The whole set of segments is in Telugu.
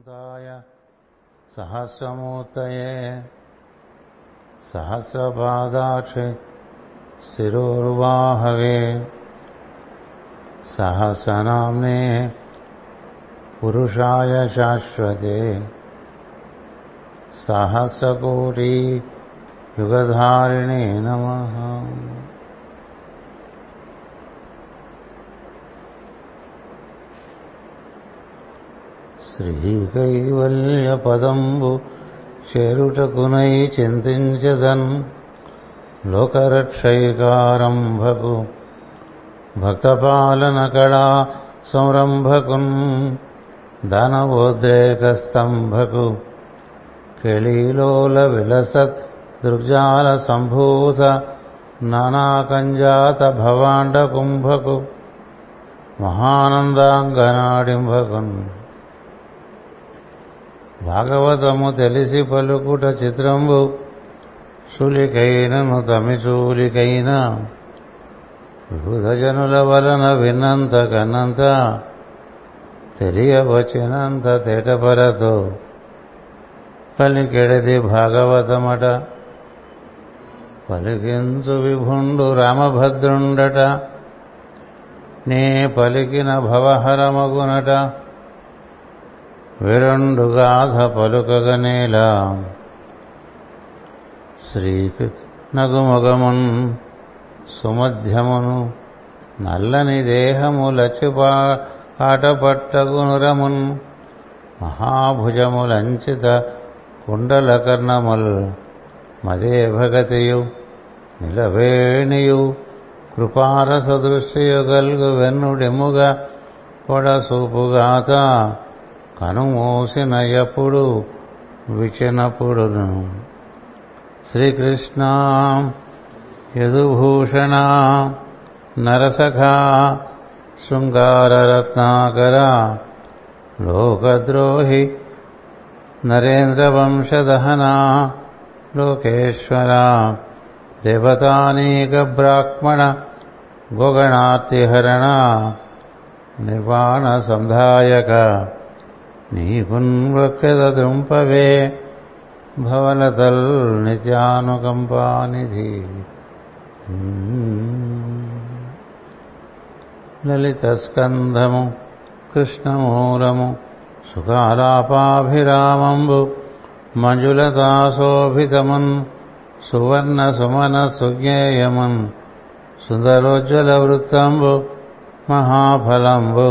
అనంతాయ సహస్రమూర్తయే. సహస్రపాదాక్షి శిరోర్వాహవే. సహస్రనామ్నే పురుషాయ శాశ్వతే. సహస్రకోటి యుగధారిణే నమ. శ్రీకైవల్యపదంబు చేరుటకునై చింతించదన్ లోకరక్షైకారంభకు భక్తపాలన కళా సంరంభకున్ దానవోద్రేక స్తంభకు కెళీలోల విలసత్ దృగ్జాల సంభూత నానాకంజాత భవాండ కుంభకు మహానందాంగనాడింభకున్ భాగవతము తెలిసి పలుకుట చిత్రంబు. శూలికైనను తమిశూలికైన వివిధ జనుల వలన విన్నంత కన్నంత తెలియవచ్చినంత తేటపరతో. పలికెడది భాగవతమట. పలికించు విభుండు రామభద్రుండట. నే పలికిన భవహరమగునట. విరండు గాథ పలుకగనేలా. శ్రీ నగుముగమున్ సుమధ్యమును నల్లని దేహము లచిపా కాటపట్టగునురమున్ మహాభుజములంచిత కుండలకర్ణముల్ మదే భగతియు నిలవేణియు కృపారసదృష్టియు గల్గు వెన్నుడెముగా పొడసూపుగాత కనుమూసిన ఎప్పుడు విచినప్పుడును శ్రీకృష్ణ యదుభూషణ నరసఖా శృంగారరత్నాకర లోకద్రోహి నరేంద్రవంశదహన లోకేశ్వర దేవతానీక బ్రాహ్మణ గోగణార్తిహరణ నిర్వాణ సంధాయక నీకున్ వృక్షద దృంపవే భవలతల్ నిత్యానుకంపానిధి లలితస్కంధము కృష్ణమూలము సుఖాలాపాభిరామంబు మంజులతాశోభితమున్ సువర్ణ సుమన సుజ్ఞేయమున్ సుందరోజ్వల వృత్తంబు మహాఫలంబు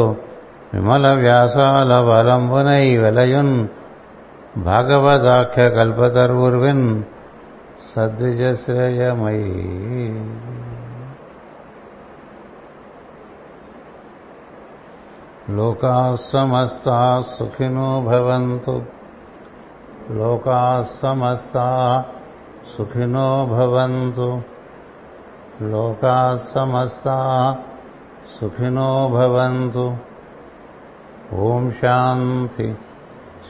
విమల వ్యాసాల వలంబునై వెలయున్ భాగవదాఖ్య కల్పతరువుర్విన్ సద్విజశ్రేయమై లోకా సమస్తా సుఖినో భవంతు. లోకా సమస్తా సుఖినో భవంతు. లోకా సమస్తా సుఖినో భవంతు. न्ति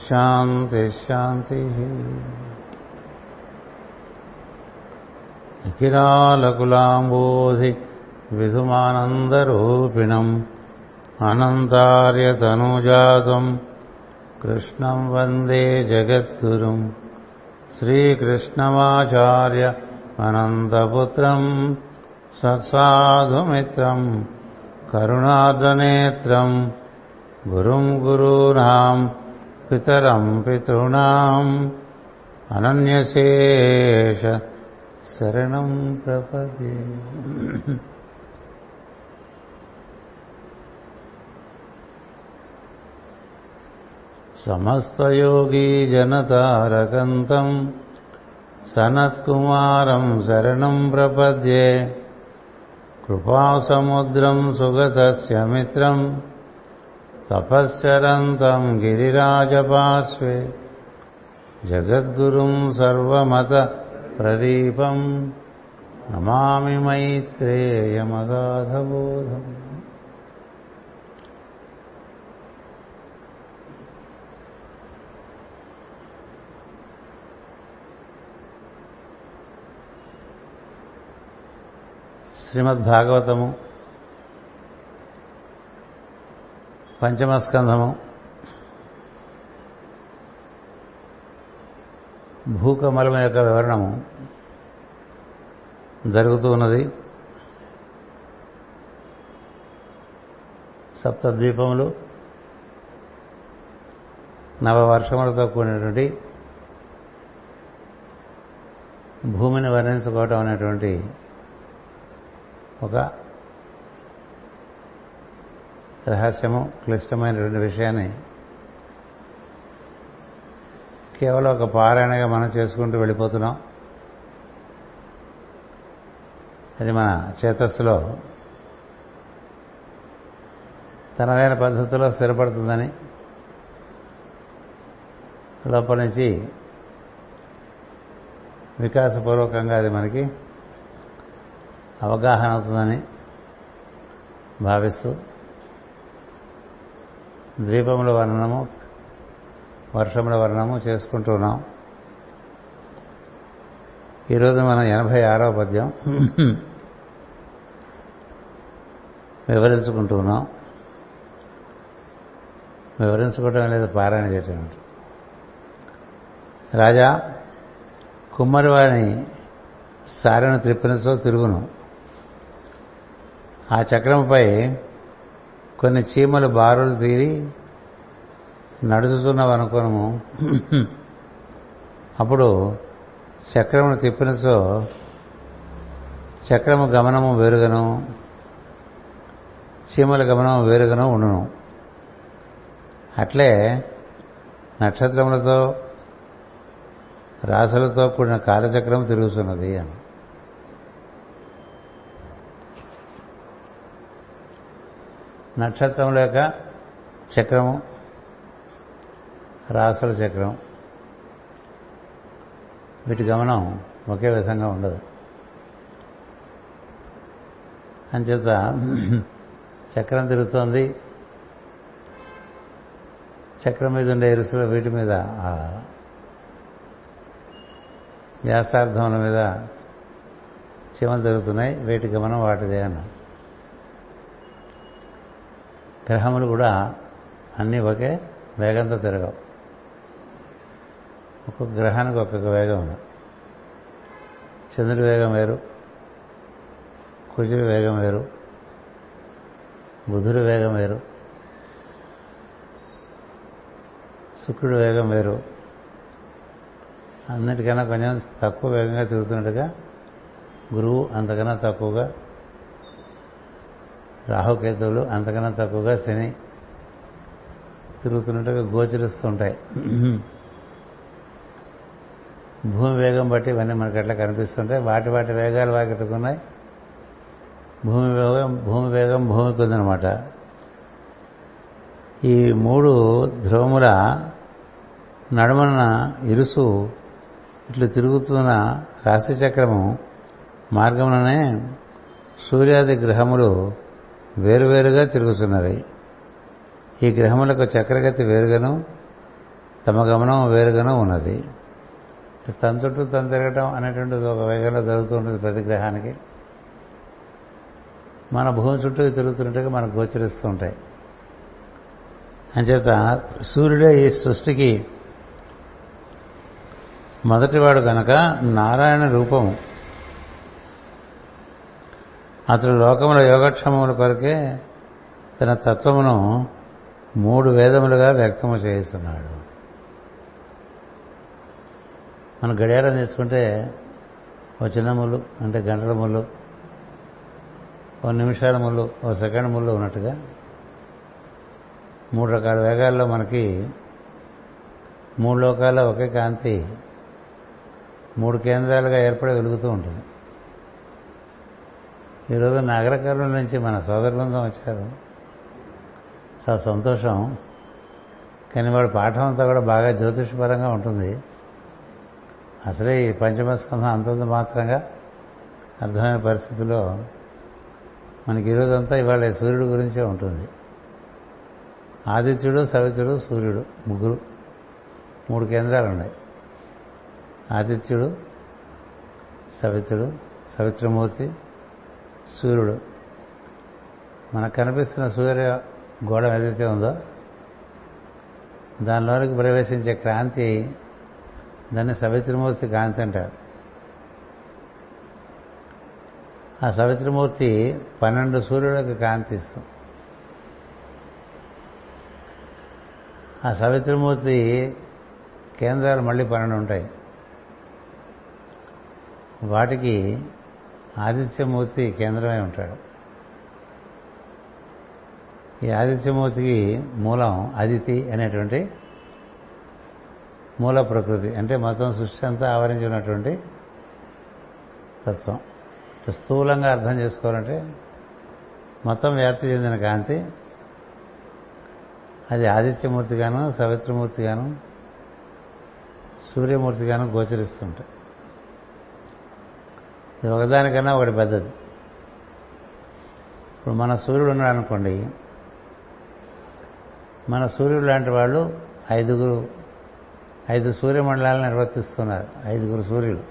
शान्तिशान्तिः निखिलालकुलाम्बोधिविधुमानन्दरूपिणम् अनन्तार्यतनुजातम् कृष्णम् वन्दे जगद्गुरुम् श्रीकृष्णमाचार्य अनन्तपुत्रम् सत्साधुमित्रम् करुणार्द्रनेत्रम् गुरुम् गुरूणाम् पितरम् पितॄणाम् अनन्यशेषम् प्रपद्ये समस्तयोगी जनतारकन्तम् सनत्कुमारम् शरणम् प्रपद्ये। कृपासमुद्रम् सुगतस्य मित्रम् తపశ్చరంతం గిరిరాజపార్శ్వే. జగద్గురుం సర్వమత ప్రదీపం. నమామి మైత్రేయమగాధబోధం. శ్రీమద్భాగవతము పంచమస్కంధము. భూకమలం యొక్క వివరణము జరుగుతూ ఉన్నది. సప్తద్వీపములు నవవర్షములతో కూడినటువంటి భూమిని వర్ణించుకోవటం అనేటువంటి ఒక రహస్యము క్లిష్టమైనటువంటి విషయాన్ని కేవలం ఒక పారాయణగా మనం చేసుకుంటూ వెళ్ళిపోతున్నాం. అది మన చేతస్సులో తనదైన పద్ధతిలో స్థిరపడుతుందని లోపల నుంచి వికాసపూర్వకంగా అది మనకి అవగాహన అవుతుందని భావిస్తూ ద్వీపముల వర్ణనము వర్షముల వర్ణము చేసుకుంటున్నాం ఈరోజు మనం ఎనభై ఆరో పద్యం. వివరించుకుంటున్నాం వివరించుకోవటం లేదు పారాయణ చేయటం రాజా కుమ్మరి వారిని సారెను త్రిప్పినచో తిరుగును. ఆ చక్రముపై కొన్ని చీమలు బారులు తీరి నడుచుతున్నవనుకోనము. అప్పుడు చక్రమును తిప్పినచో చక్రము గమనము వేరుగను చీమల గమనము వేరుగను ఉండును. అట్లే నక్షత్రములతో రాసులతో కూడిన కాలచక్రం తిరుగుతున్నది అని. నక్షత్రముల యొక్క చక్రము రాసుల చక్రం. వీటి గమనం ఒకే విధంగా ఉండదు. అంచేత చక్రం తిరుగుతోంది. చక్రం మీద ఉండే ఇరుసుల వీటి మీద వ్యాసార్థముల మీద చీమలు తిరుగుతున్నాయి. వీటి గమనం వాటిదే అన్న గ్రహములు కూడా అన్నీ ఒకే వేగంతో తిరగవు. ఒక్కొక్క గ్రహానికి ఒక్కొక్క వేగం ఉంది. చంద్రుడి వేగం వేరు కుజుడి వేగం వేరు బుధుడి వేగం వేరు శుక్రుడి వేగం వేరు. అన్నిటికన్నా కొంచెం తక్కువ వేగంగా తిరుగుతున్నట్టుగా గురువు అంతకన్నా తక్కువగా రాహుకేతువులు అంతకన్నా తక్కువగా శని తిరుగుతున్నట్టుగా గోచరిస్తూ ఉంటాయి భూమి వేగం బట్టి ఇవన్నీ మనకి అట్లా కనిపిస్తుంటాయి. వాటి వాటి వేగాలు వాకిట్టుకున్నాయి భూమి వేగం భూమి వేగం భూమికి ఉందనమాట ఈ మూడు ధ్రువముల నడుమన ఇరుసు ఇట్లు తిరుగుతున్న రాశిచక్రము మార్గముననే సూర్యాది గ్రహములు వేరువేరుగా తిరుగుతున్నవి. ఈ గ్రహములకు చక్రగతి వేరుగాను తమ గమనం వేరుగాను ఉన్నది. తన చుట్టూ తను తిరగటం అనేటువంటిది ఒక వేగంలో జరుగుతూ ఉంటుంది ప్రతి గ్రహానికి. మన భూమి చుట్టూ తిరుగుతున్నట్టుగా మనకు గోచరిస్తూ ఉంటాయి. అంచేత సూర్యుడే ఈ సృష్టికి మొదటివాడు కనుక నారాయణ రూపం అతడు లోకముల యోగక్షమముల కొరకే తన తత్వమును మూడు వేదములుగా వ్యక్తము చేస్తున్నాడు మన గడియారం తీసుకుంటే ఓ చిన్న ముళ్ళు అంటే గంటల ముళ్ళు ఓ నిమిషాల ముళ్ళు ఓ సెకండ్ ముళ్ళు ఉన్నట్టుగా మూడు రకాల వేగాల్లో మనకి మూడు లోకాల్లో ఒకే కాంతి మూడు కేంద్రాలుగా ఏర్పడి వెలుగుతూ ఉంటుంది. ఈరోజు నగరకర్ణం నుంచి మన సోదర బృందం వచ్చారు. చాలా సంతోషం. కానీ వాడు పాఠం అంతా కూడా బాగా జ్యోతిషపరంగా ఉంటుంది. అసలే ఈ పంచమస్కంధం అంతంత మాత్రంగా అర్థమైన పరిస్థితిలో మనకి ఈరోజంతా ఇవాళ సూర్యుడు గురించే ఉంటుంది. ఆదిత్యుడు సవిత్రుడు సూర్యుడు ముగ్గురు మూడు కేంద్రాలు ఉన్నాయి ఆదిత్యుడు సవిత్రుడు సవిత్రమూర్తి సూర్యుడు. మనకు కనిపిస్తున్న సూర్య గోడ ఏదైతే ఉందో దానిలోనికి ప్రవేశించే క్రాంతి దాన్ని సవిత్రమూర్తి కాంతి అంటారు. ఆ సవిత్రమూర్తి పన్నెండు సూర్యులకు కాంతి ఇస్తుంది ఆ సవిత్రమూర్తి కేంద్రాలు మళ్ళీ పన్నెండు ఉంటాయి. వాటికి ఆదిత్యమూర్తి కేంద్రమై ఉంటాడు. ఈ ఆదిత్యమూర్తికి మూలం అదితి అనేటువంటి మూల ప్రకృతి అంటే మొత్తం సృష్టి అంతా ఆవరించి ఉన్నటువంటి తత్వం స్థూలంగా అర్థం చేసుకోవాలంటే మొత్తం వ్యాప్తి చెందిన కాంతి అది ఆదిత్యమూర్తిగాను సవిత్రమూర్తిగాను సూర్యమూర్తిగాను గోచరిస్తుంటాయి. ఒకదానికన్నా ఒకటి పెద్దది. ఇప్పుడు మన సూర్యుడు ఉన్నాడు అనుకోండి మన సూర్యుడు లాంటి వాళ్ళు ఐదుగురు ఐదు సూర్యమండలాలను నిర్వర్తిస్తున్నారు ఐదుగురు సూర్యులు.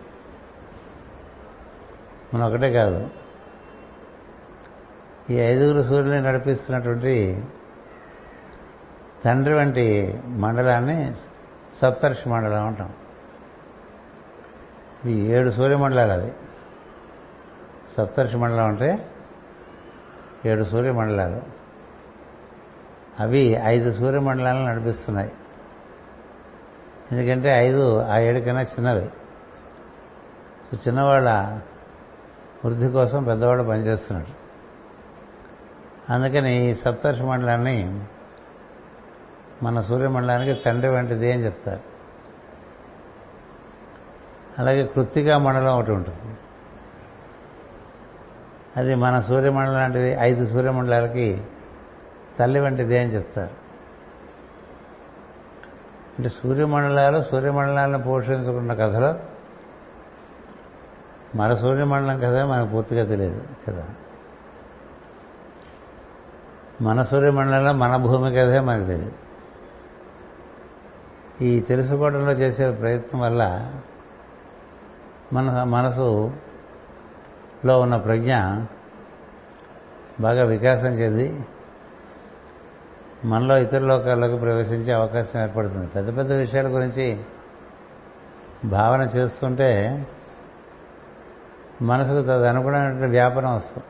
మన ఒకటే కాదు. ఈ ఐదుగురు సూర్యుల్ని నడిపిస్తున్నటువంటి తండ్రి వంటి మండలాన్ని సప్తర్షి మండలం అంటాం. ఇది ఏడు సూర్యమండలాలు అవి. సప్తర్షి మండలం అంటే ఏడు సూర్యమండలాలు అవి ఐదు సూర్యమండలాలను నడిపిస్తున్నాయి. ఎందుకంటే ఐదు ఆ ఏడు కన్నా చిన్నవి. చిన్నవాళ్ళ వృద్ధి కోసం పెద్దవాళ్ళు పనిచేస్తున్నాడు అందుకని ఈ సప్తర్షి మండలాన్ని మన సూర్యమండలానికి తండ్రి వంటిది అని చెప్తారు. అలాగే కృత్తికా మండలం ఒకటి ఉంటుంది. అది మన సూర్యమండలం లాంటిది ఐదు సూర్యమండలాలకి తల్లి వంటిది అని చెప్తారు. అంటే సూర్యమండలాలు సూర్యమండలాలను పోషించుకున్న కథలో మన సూర్యమండలం కథ మనకు పూర్తిగా తెలియదు కదా. మన సూర్యమండలంలో మన భూమి కథే మనకు తెలియదు. ఈ తెలుసుకోవడంలో చేసే ప్రయత్నం వల్ల మన మనసు లో ఉన్న ప్రజ్ఞ బాగా వికాసం చెంది మనలో ఇతర లోకాల్లోకి ప్రవేశించే అవకాశం ఏర్పడుతుంది. పెద్ద పెద్ద విషయాల గురించి భావన చేస్తుంటే మనసుకు తదనుగుణమైనటువంటి వ్యాపనం వస్తుంది.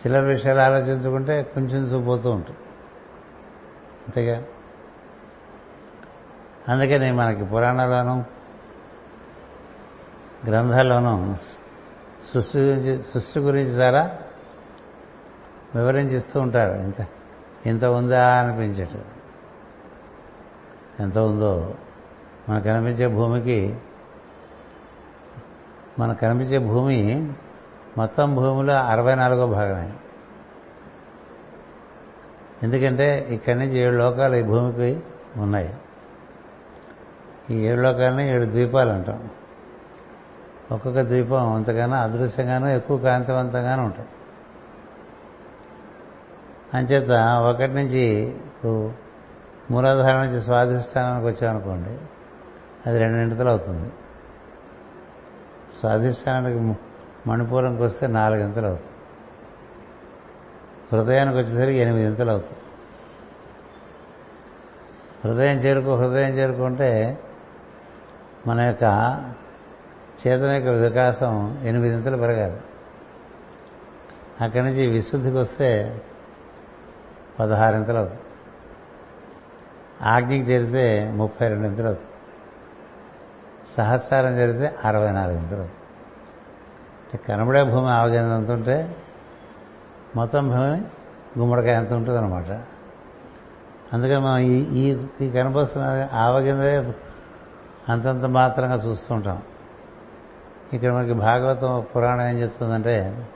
చిల్లర విషయాలు ఆలోచించుకుంటే కొంచెం చూపోతూ ఉంటుంది. అంతేగా? అందుకని మనకి పురాణాలను గ్రంథాల్లోనూ సృష్టి గురించి సృష్టి గురించి చాలా వివరించిస్తూ ఉంటారు. ఇంత ఇంత ఉందా అనిపించేట ఎంత ఉందో మనకు కనిపించే భూమికి మనకు కనిపించే భూమి మొత్తం భూమిలో అరవై నాలుగో భాగమే. ఎందుకంటే ఇక్కడి నుంచి ఏడు లోకాలు ఈ భూమికి ఉన్నాయి. ఈ ఏడు లోకాలని ఏడు ద్వీపాలు అంటాం. ఒక్కొక్క ద్వీపం అంతగానో అదృశ్యంగానో ఎక్కువ కాంతివంతంగానూ ఉంటాయి. అంచేత ఒకటి నుంచి ఇప్పుడు మూలాధారం నుంచి స్వాధిష్టానానికి వచ్చామనుకోండి అది రెండింటిలో అవుతుంది. స్వాధిష్టానానికి మణిపూరంకి వస్తే నాలుగింతలు అవుతుంది. హృదయానికి వచ్చేసరికి ఎనిమిదింతలు అవుతుంది. హృదయం చేరుకో హృదయం చేరుకుంటే మన యొక్క చేతన యొక్క వికాసం ఎనిమిదింతలు పెరగాలి. అక్కడి నుంచి విశుద్ధికి వస్తే పదహారింతలు అవుతుంది. ఆజ్ఞకి చేరితే ముప్పై రెండింతలు అవుతుంది. సహస్రం జరిగితే అరవై నాలుగింతలు అవుతుంది కనబడే భూమి ఆవగింద ఎంత ఉంటే మొత్తం భూమి గుమ్మడికాయ ఎంత ఉంటుంది అనమాట అందుకని మనం ఈ ఈ కనిపిస్తున్న ఆవగిందే అంతంత మాత్రంగా చూస్తూ ఉంటాం. ఇక్కడ మనకి భాగవతం పురాణం ఏం చెప్తుందంటే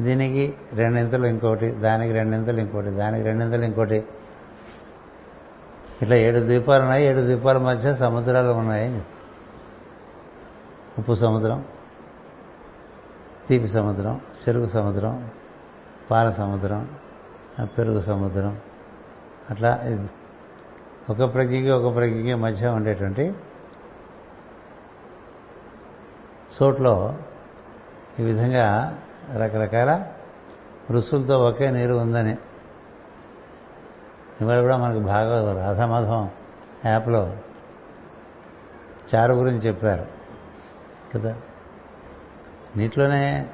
దీనికి రెండింతలు ఇంకోటి దానికి రెండింతలు ఇంకోటి దానికి రెండింతలు ఇంకోటి. ఇట్లా ఏడు ద్వీపాలు ఉన్నాయి ఏడు ద్వీపాల మధ్య సముద్రాలు ఉన్నాయి ఉప్పు సముద్రం తీపి సముద్రం చెరుకు సముద్రం పాల సముద్రం పెరుగు సముద్రం. అట్లా ఒక ప్రజ్ఞకి ఒక ప్రజ్ఞకి మధ్య ఉండేటువంటి చోట్లో ఈ విధంగా రకరకాల రుసులతో ఒకే నీరు ఉందని. ఇవాళ కూడా మనకు బాగా రాధామాధవం యాప్లో చారు గురించి చెప్పారు. కదా? నీటిలోనే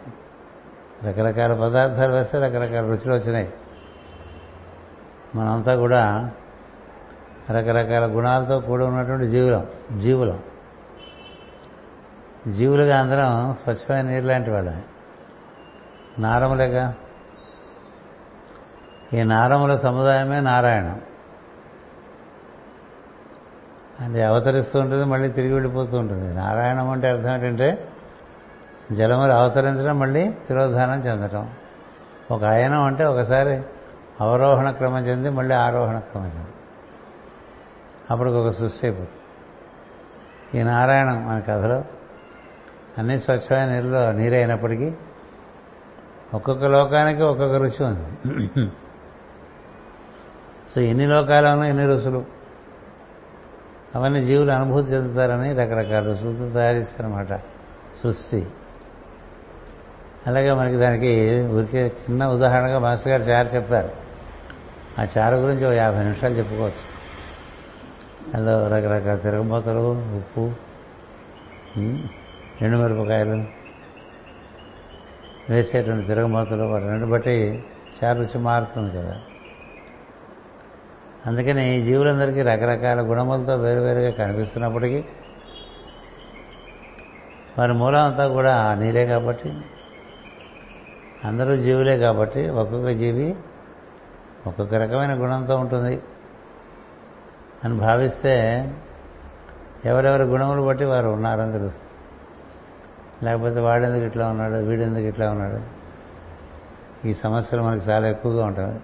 రకరకాల పదార్థాలు వేస్తే రకరకాల రుచులు వచ్చినాయి. మనంతా కూడా రకరకాల గుణాలతో కూడి ఉన్నటువంటి జీవులం జీవులం. జీవులుగా అందరం స్వచ్ఛమైన నీరు లాంటి వాళ్ళమే. నారములేగా? ఈ నారముల సముదాయమే నారాయణం. అది అవతరిస్తూ ఉంటుంది మళ్ళీ తిరిగి వెళ్ళిపోతూ ఉంటుంది. నారాయణం అంటే అర్థం ఏంటంటే జలములు అవతరించడం మళ్ళీ తిరోధానం చెందటం. ఒక అయనం అంటే ఒకసారి అవరోహణ క్రమం చెంది మళ్ళీ ఆరోహణ క్రమం చెంది. అప్పుడు ఒక సృష్టి అయిపోతుంది. ఈ నారాయణం మన కథలో అన్ని స్వచ్ఛమైన నీరులో నీరైనప్పటికీ ఒక్కొక్క లోకానికి ఒక్కొక్క రుచి ఉంది. సో ఎన్ని లోకాలను ఎన్ని రుచులు అవన్నీ జీవులు అనుభూతి చెందుతారని రకరకాల రుచులతో తయారు చేశారన్నమాట సృష్టి. అలాగే మనకి దానికి ఊరికే చిన్న ఉదాహరణగా మాస్టర్ గారు చారు చెప్పారు. ఆ చారు గురించి ఒక యాభై నిమిషాలు చెప్పుకోవచ్చు. అందులో రకరకాల తిరగబోతలు ఉప్పు ఎండుమిరపకాయలు వేసేటువంటి తిరగమూతలు వాటిని బట్టి చారుచి రుచి మారుతుంది కదా. అందుకని ఈ జీవులందరికీ రకరకాల గుణములతో వేరువేరుగా కనిపిస్తున్నప్పటికీ వారి మూలం అంతా కూడా నీరే కాబట్టి అందరూ జీవులే కాబట్టి ఒక్కొక్క జీవి ఒక్కొక్క రకమైన గుణంతో ఉంటుంది అని భావిస్తే ఎవరెవరి గుణములు బట్టి వారు ఉన్నారని తెలుస్తుంది. లేకపోతే వాడెందుకు ఇట్లా ఉన్నాడు? వీడెందుకు ఇట్లా ఉన్నాడు? ఈ సమస్యలు మనకి చాలా ఎక్కువగా ఉంటాయి.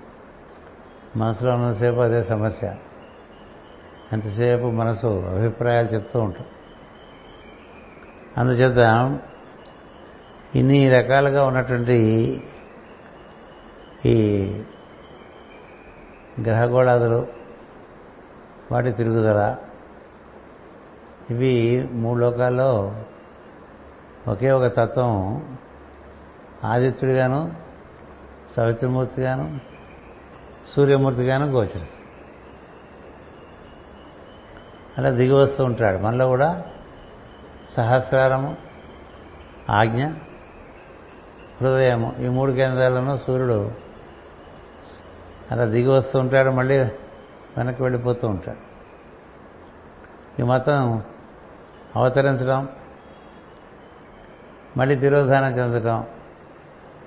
మనసులో ఉన్నంతసేపు అదే సమస్య. ఎంతసేపు మనసు అభిప్రాయాలు చెప్తూ ఉంటాం. అందుచేత ఇన్ని రకాలుగా ఉన్నటువంటి ఈ గ్రహగోళాదులు వాటి తిరుగుదల ఇవి మూడు లోకాల్లో ఒకే ఒక తత్వం ఆదిత్యుడిగాను సవిత్రమూర్తిగాను సూర్యమూర్తిగాను గోచరిస్తుంది. అలా దిగి వస్తూ ఉంటాడు. మనలో కూడా సహస్రారము ఆజ్ఞ హృదయము ఈ మూడు కేంద్రాలను సూర్యుడు అలా దిగి వస్తూ ఉంటాడు మళ్ళీ వెనక్కి వెళ్ళిపోతూ ఉంటాడు. ఈ మతం అవతరించడం మళ్ళీ తిరోధానం చెందటం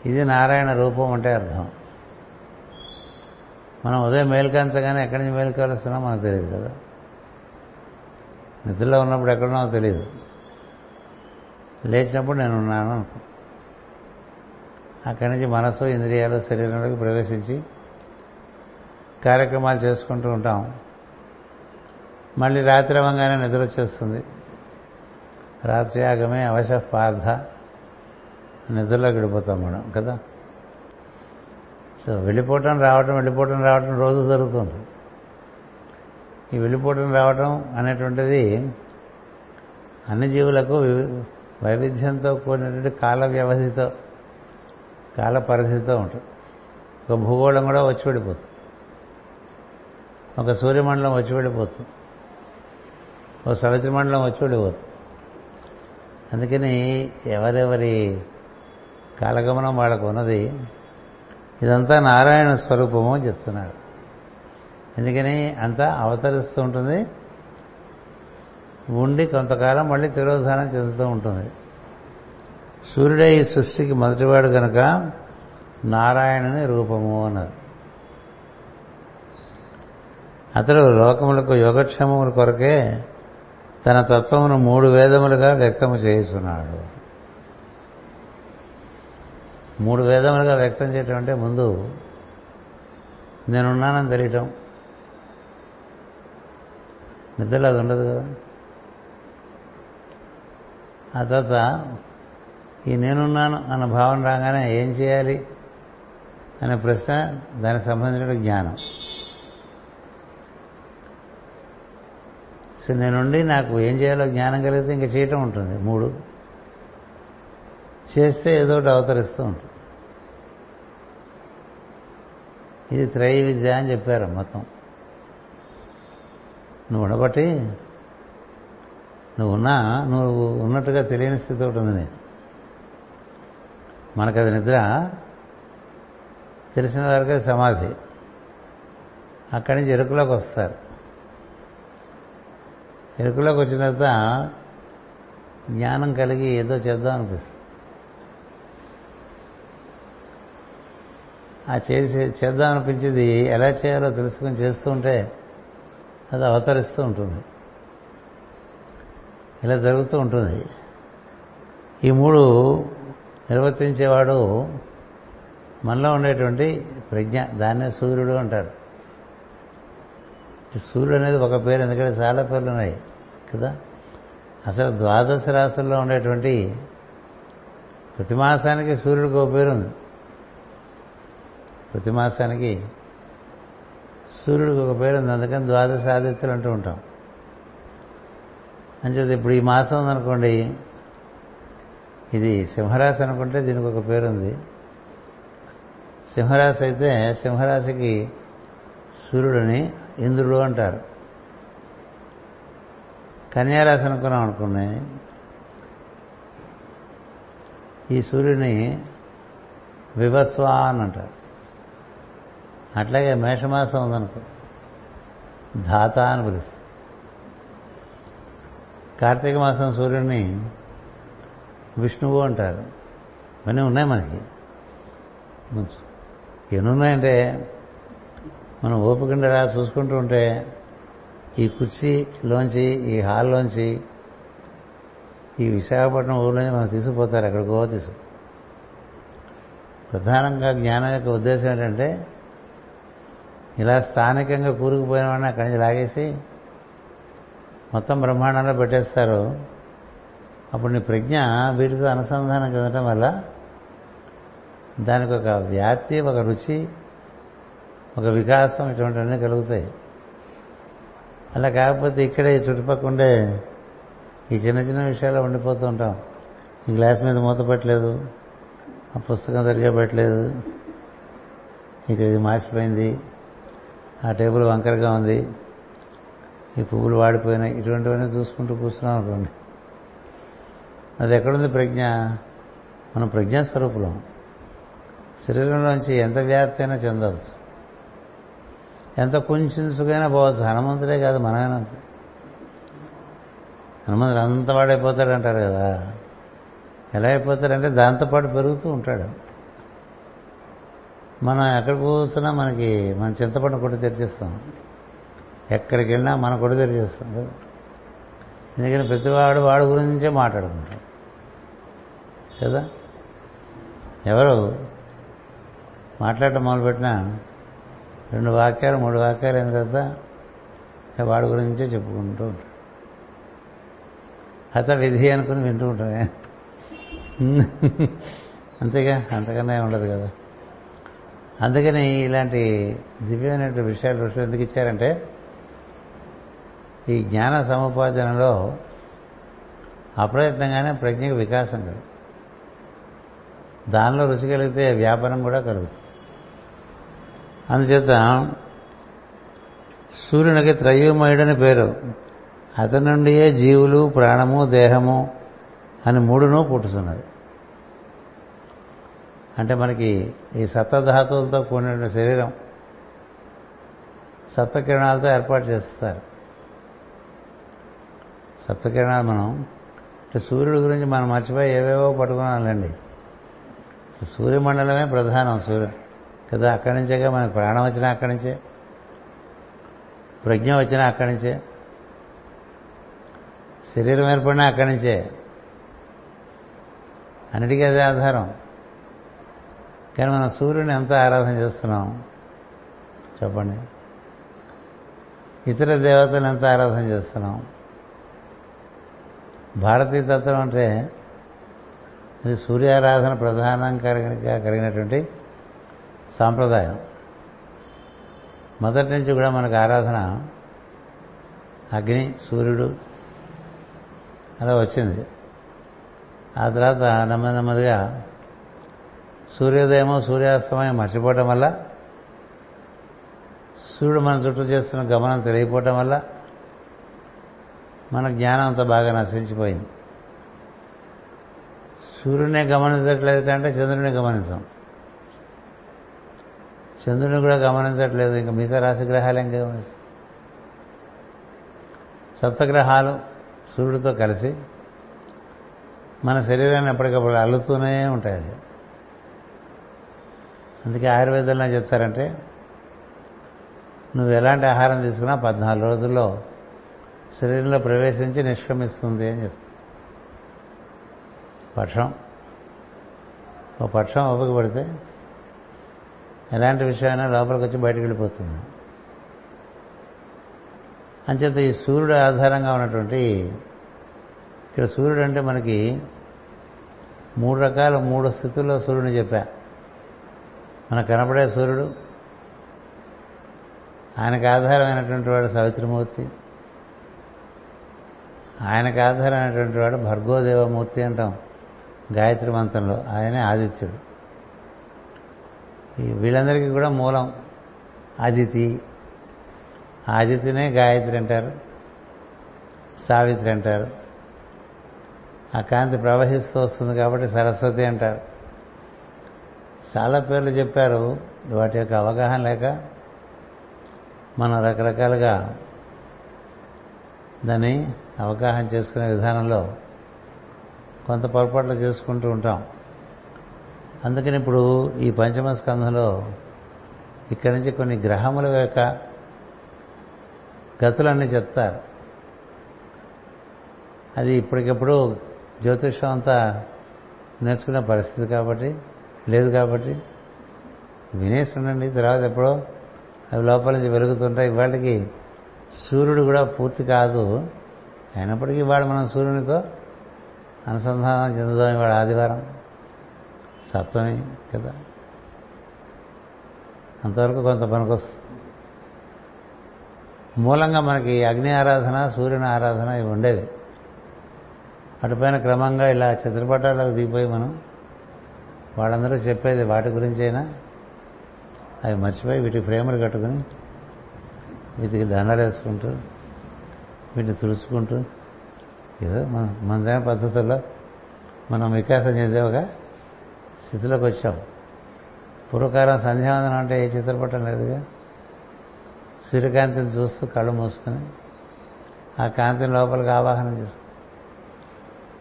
ఇది నారాయణ రూపం అంటే అర్థం. మనం ఉదయం మేల్కంచగానే ఎక్కడి నుంచి మేల్కొలుస్తున్నాం మనకు తెలియదు కదా. నిద్రలో ఉన్నప్పుడు ఎక్కడున్నామో తెలియదు. లేచినప్పుడు నేను ఉన్నాను అనుకో. అక్కడి నుంచి మనసు ఇంద్రియాలు శరీరంలోకి ప్రవేశించి కార్యక్రమాలు చేసుకుంటూ ఉంటాం. మళ్ళీ రాత్రి అవ్వగానే నిద్ర వచ్చేస్తుంది. రాత్రి ఆగమే అవశ పార్థ. నిద్రలో గడిపోతాం మనం కదా? సో వెళ్ళిపోవటం రావటం వెళ్ళిపోవటం రావటం రోజు జరుగుతుంది. ఈ వెళ్ళిపోవటం రావటం అనేటువంటిది అన్ని జీవులకు వైవిధ్యంతో కూడినటువంటి కాల వ్యవధితో కాల పరిధితో ఉంటుంది. ఒక భూగోళం కూడా వచ్చి వెళ్ళిపోతుంది. ఒక సూర్యమండలం వచ్చి వెళ్ళిపోతుంది. ఒక సవిత్రి మండలం వచ్చి వెళ్ళిపోతుంది. అందుకని ఎవరెవరి కాలగమనం వాళ్ళకు ఉన్నది. ఇదంతా నారాయణ స్వరూపము అని చెప్తున్నాడు. ఎందుకని? అంతా అవతరిస్తూ ఉంటుంది. ఉండి కొంతకాలం మళ్ళీ తిరోధానం చెందుతూ ఉంటుంది. సూర్యుడే ఈ సృష్టికి మొదటివాడు కనుక నారాయణుని రూపము అన్నారు. అతడు లోకములకు యోగక్షేమముల కొరకే తన తత్వమును మూడు వేదములుగా వ్యక్తము చేస్తున్నాడు మూడు వేదములుగా వ్యక్తం చేయటం అంటే ముందు నేనున్నానని తెలియటం. నిద్రలో అది ఉండదు కదా. ఆ తర్వాత ఈ నేనున్నాను అన్న భావన రాగానే ఏం చేయాలి అనే ప్రశ్న దానికి సంబంధించిన జ్ఞానం. సో నేనుండి నాకు ఏం చేయాలో జ్ఞానం కలిగితే ఇంకా చేయటం ఉంటుంది. మూడు చేస్తే ఏదో ఒకటి అవతరిస్తూ ఉంటుంది. ఇది త్రయ విద్య అని చెప్పారు మొత్తం. నువ్వు ఉండబట్టి నువ్వు ఉన్నా నువ్వు ఉన్నట్టుగా తెలియని స్థితి ఒకటి ఉంది మనకు అది నిద్ర తెలిసిన వారికి సమాధి. అక్కడి నుంచి ఎరుకులోకి వస్తారు. ఎరుకులోకి వచ్చిన తర్వాత జ్ఞానం కలిగి ఏదో చేద్దాం అనిపిస్తుంది. ఆ చేసి చేద్దాం అనిపించింది ఎలా చేయాలో తెలుసుకుని చేస్తూ ఉంటే అది అవతరిస్తూ ఉంటుంది. ఇలా జరుగుతూ ఉంటుంది. ఈ మూడు నిర్వర్తించేవాడు మనలో ఉండేటువంటి ప్రజ్ఞ దాన్నే సూర్యుడు అంటారు. సూర్యుడు అనేది ఒక పేరు ఎందుకంటే చాలా పేర్లు ఉన్నాయి కదా. అసలు ద్వాదశ రాశుల్లో ఉండేటువంటి ప్రతి మాసానికి సూర్యుడికి ఒక పేరు ఉంది. ప్రతి మాసానికి సూర్యుడికి ఒక పేరు ఉంది. అందుకని ద్వాదశ ఆదిత్యులు అంటూ ఉంటాం. అంచేది ఇప్పుడు ఈ మాసం ఉందనుకోండి ఇది సింహరాశి అనుకుంటే దీనికి ఒక పేరు ఉంది. సింహరాశి అయితే సింహరాశికి సూర్యుడిని ఇంద్రుడు అంటారు. కన్యారాశి అనుకున్నాం అనుకున్నాయి ఈ సూర్యుని వివస్వాన్ అంటారు. అట్లాగే మేషమాసం ఉందనుకో. ధాత అని పిలుస్తారు. కార్తీక మాసం సూర్యుడిని విష్ణువు అంటారు. ఇవన్నీ ఉన్నాయి మనకి. ఎన్ని ఉన్నాయంటే మనం ఓపికండరా చూసుకుంటూ ఉంటే ఈ కుర్చీలోంచి ఈ హాల్లోంచి ఈ విశాఖపట్నం ఊళ్ళోంచి మనం తీసుకుపోతారు ఎక్కడికో తీసు ప్రధానంగా జ్ఞానం యొక్క ఉద్దేశం ఏంటంటే ఇలా స్థానికంగా కూరుకుపోయిన వాడిని అక్కడి నుంచి లాగేసి మొత్తం బ్రహ్మాండంలో పెట్టేస్తారు. అప్పుడు నీ ప్రజ్ఞ వీటితో అనుసంధానం చెందటం వల్ల దానికి ఒక వ్యాప్తి ఒక రుచి ఒక వికాసం ఇటువంటివన్నీ కలుగుతాయి. అలా కాకపోతే ఇక్కడే ఈ చుట్టుపక్కల ఉండే ఈ చిన్న చిన్న విషయాల్లో ఉండిపోతూ ఉంటాం. ఈ గ్లాస్ మీద మూత పెట్టలేదు ఆ పుస్తకం సరిగా పెట్టలేదు ఇక్కడ ఇది మాసిపోయింది ఆ టేబుల్ వంకరగా ఉంది. ఈ పువ్వులు వాడిపోయినాయి. ఇటువంటివన్నీ చూసుకుంటూ కూర్చున్నాం అనుకోండి. అది ఎక్కడుంది ప్రజ్ఞ? మనం ప్రజ్ఞాస్వరూపులం. శరీరంలోంచి ఎంత వ్యాప్తి అయినా చెందవచ్చు ఎంత కొంచెంసుకైనా పోవచ్చు. హనుమంతుడే కాదు మనమైనా హనుమంతుడు అంత వాడైపోతాడు అంటారు కదా. ఎలా అయిపోతాడంటే దాంతోపాటు పెరుగుతూ ఉంటాడు. మనం ఎక్కడ కూర్చున్నా మనకి మన చింతపండు కొట్టు తెరిచేస్తాం. ఎక్కడికి వెళ్ళినా మన కొట్టు తెరిచేస్తాం. కదా ఎందుకని ప్రతివాడు వాడి గురించే మాట్లాడుకుంటాం కదా? ఎవరు మాట్లాడటం మొదలుపెట్టినా రెండు వాక్యాలు మూడు వాక్యాలు అయిన తర్వాత వాడి గురించే చెప్పుకుంటూ ఉంటాడు. అత విధి అనుకుని వింటూ ఉంటామే అంతేగా? అంతకన్నా ఉండదు కదా? అందుకని ఇలాంటి దివ్యమైన విషయాలు ఋషులు ఎందుకు ఇచ్చారంటే ఈ జ్ఞాన సముపార్జనలో అప్రయత్నంగానే ప్రజ్ఞకు వికాసం కలుగు. దానిలో రుచి కలిగితే వ్యాపారం కూడా కలుగుతుంది అందుచేత సూర్యునికి త్రయోమయుడని పేరు. అతని నుండియే జీవులు ప్రాణము దేహము అని మూడును పుట్టుతున్నది అంటే మనకి ఈ సప్తధాతువులతో కూడిన శరీరం సప్తకిరణాలతో ఏర్పాటు చేస్తారు. సప్తకిరణాలు మనం అంటే సూర్యుడి గురించి మనం మర్చిపోయి ఏవేవో పట్టుకున్నాలండి. సూర్యమండలమే ప్రధానం సూర్యుడు కదా? అక్కడి నుంచేగా మనకు ప్రాణం వచ్చినా అక్కడి నుంచే ప్రజ్ఞ వచ్చినా అక్కడి నుంచే శరీరం ఏర్పడినా అక్కడి నుంచే. అన్నిటికీ అదే ఆధారం. కానీ మనం సూర్యుని ఎంత ఆరాధన చేస్తున్నాం? చెప్పండి. ఇతర దేవతలు ఎంత ఆరాధన చేస్తున్నాం? భారతీయ తత్వం అంటే ఇది సూర్యారాధన ప్రధానంగా కలిగినటువంటి సాంప్రదాయం. మొదటి నుంచి కూడా మనకు ఆరాధన అగ్ని సూర్యుడు అలా వచ్చింది. ఆ తర్వాత నెమ్మది నెమ్మదిగా సూర్యోదయమో సూర్యాస్తమయం మర్చిపోవటం వల్ల సూర్యుడు మన చుట్టూ చేస్తున్న గమనం తెలియపోవటం వల్ల మన జ్ఞానం అంత బాగా నశించిపోయింది. సూర్యుడినే గమనించట్లేదు అంటే చంద్రుడిని గమనించాం. చంద్రుడిని కూడా గమనించట్లేదు ఇంకా మిగతా రాశి గ్రహాలు ఏం గమనిస్తాం సప్తగ్రహాలు సూర్యుడితో కలిసి మన శరీరాన్ని ఎప్పటికప్పుడు అల్లుతూనే ఉంటాయి అందుకే ఆయుర్వేదంలో చెప్తారంటే నువ్వు ఎలాంటి ఆహారం తీసుకున్నా పద్నాలుగు రోజుల్లో శరీరంలో ప్రవేశించి నిష్క్రమిస్తుంది అని చెప్తారు. పక్షం. ఒక పక్షం ఉపయోగపడితే ఎలాంటి విషయమైనా లోపలికి వచ్చి బయటకు వెళ్ళిపోతుంది. అంచేత ఈ సూర్యుడు ఆధారంగా ఉన్నటువంటి ఇక్కడ సూర్యుడు అంటే మనకి మూడు రకాల మూడు స్థితుల్లో సూర్యుడిని చెప్పా. మనకు కనపడే సూర్యుడు. ఆయనకు ఆధారమైనటువంటి వాడు సావిత్రిమూర్తి. ఆయనకు ఆధారమైనటువంటి వాడు భర్గోదేవమూర్తి అంటాం గాయత్రి మంత్రంలో. ఆయనే ఆదిత్యుడు. ఈ వీళ్ళందరికీ కూడా మూలం ఆదితి. ఆదిత్యనే గాయత్రి అంటారు సావిత్రి అంటారు. ఆ కాంతి ప్రవహిస్తూ వస్తుంది కాబట్టి సరస్వతి అంటారు. చాలా పేర్లు చెప్పారు. వాటి యొక్క అవగాహన లేక మనం రకరకాలుగా దాన్ని అవగాహన చేసుకునే విధానంలో కొంత పొరపాట్లు చేసుకుంటూ ఉంటాం. అందుకని ఇప్పుడు ఈ పంచమ స్కంధంలో ఇక్కడి నుంచి కొన్ని గ్రహముల యొక్క గతులన్నీ చెప్తారు. అది ఇప్పటికప్పుడు జ్యోతిషం అంతా నేర్చుకునే పరిస్థితి కాబట్టి లేదు కాబట్టి వినేసి ఉండండి తర్వాత ఎప్పుడో అవి లోపల నుంచి వెలుగుతుంటాయి ఇవాళకి సూర్యుడు కూడా పూర్తి కాదు. అయినప్పటికీ ఇవాళ మనం సూర్యునితో అనుసంధానం చెందుదాం ఇవాళ ఆదివారం. సప్తమి కదా. అంతవరకు కొంత పనికొస్తుంది. మూలంగా మనకి అగ్ని ఆరాధన సూర్యుని ఆరాధన ఇవి ఉండేవి. అటుపైన క్రమంగా ఇలా చిత్రపటాలకు దిగిపోయి మనం వాళ్ళందరూ చెప్పేది వాటి గురించైనా? అవి మర్చిపోయి వీటికి ఫ్రేములు కట్టుకుని వీటికి దండలు వేసుకుంటూ వీటిని తుడుచుకుంటూ ఏదో మన మనదైన పద్ధతుల్లో మనం వికాసం చెందే ఒక స్థితిలోకి వచ్చాం. పూర్వకాలం సంధ్యావందనం అంటే ఏ చిత్రపటం లేదుగా? సూర్యకాంతిని చూస్తూ కళ్ళు మూసుకొని ఆ కాంతిని లోపలికి ఆవాహన చేసుకుని.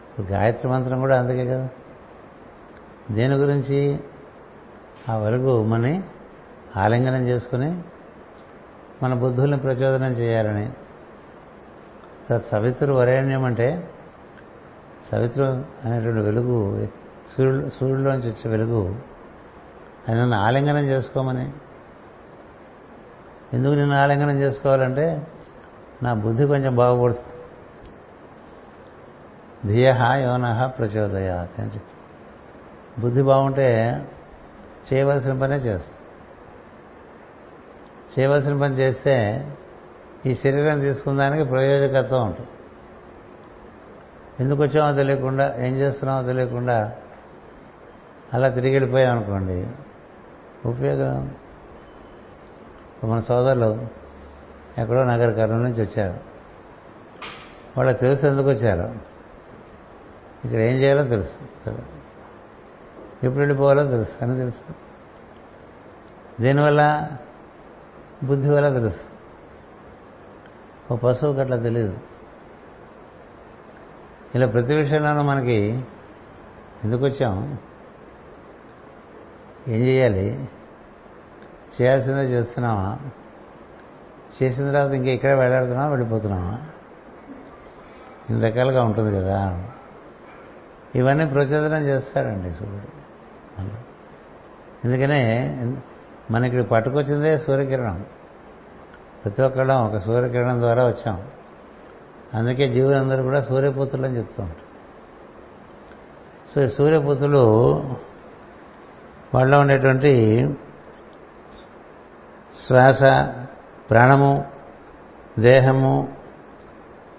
ఇప్పుడు గాయత్రి మంత్రం కూడా అందుకే కదా. దేని గురించి? ఆ వెలుగు మనని ఆలింగనం చేసుకుని మన బుద్ధుల్ని ప్రచోదనం చేయాలని. సవిత్రు వరేణ్యం అంటే సవిత్రు అనేటువంటి వెలుగు సూర్యుడు సూర్యుడిలోంచి వచ్చే వెలుగు ఆయన నన్ను ఆలింగనం చేసుకోమని. ఎందుకు నిన్ను ఆలింగనం చేసుకోవాలంటే నా బుద్ధి కొంచెం బాగుపడుతుంది. ధియ యోనహ ప్రచోదయాత్ అని చెప్పి. బుద్ధి బాగుంటే చేయవలసిన పనే చేస్తా. చేయవలసిన పని చేస్తే ఈ శరీరం తీసుకున్నానికి ప్రయోజకత్వం ఉంటుంది. ఎందుకు వచ్చామో తెలియకుండా ఏం చేస్తున్నామో తెలియకుండా అలా తిరిగి వెళ్ళిపోయాం అనుకోండి ఉపయోగం. మన సోదరులు ఎక్కడో నగర కర్ణం నుంచి వచ్చారు. వాళ్ళకి తెలుసు ఎందుకు వచ్చారు. ఇక్కడ ఏం చేయాలో తెలుసు. ఎప్పుడు వెళ్ళిపోవాలో తెలుసు అని తెలుసు. దీనివల్ల బుద్ధి వల్ల తెలుసు. ఓ పశువుకి అట్లా తెలియదు ఇలా ప్రతి విషయంలోనూ మనకి ఎందుకు వచ్చాం? ఏం చేయాలి? చేయాల్సిందే చేస్తున్నావా చేసిన తర్వాత ఇంకా ఇక్కడ వెళ్ళాడుతున్నావా వెళ్ళిపోతున్నావా ఇన్ని రకాలుగా ఉంటుంది కదా. ఇవన్నీ ప్రచోదనం చేస్తాడండి సూర్యుడు ఎందుకనే మన ఇక్కడ పట్టుకొచ్చిందే సూర్యకిరణం. ప్రతి ఒక్కళ్ళం ఒక సూర్యకిరణం ద్వారా వచ్చాం. అందుకే జీవులందరూ కూడా సూర్యపుత్రులు అని చెప్తూ ఉంటారు. సో ఈ సూర్యపుత్రులు వాళ్ళలో ఉండేటువంటి శ్వాస ప్రాణము దేహము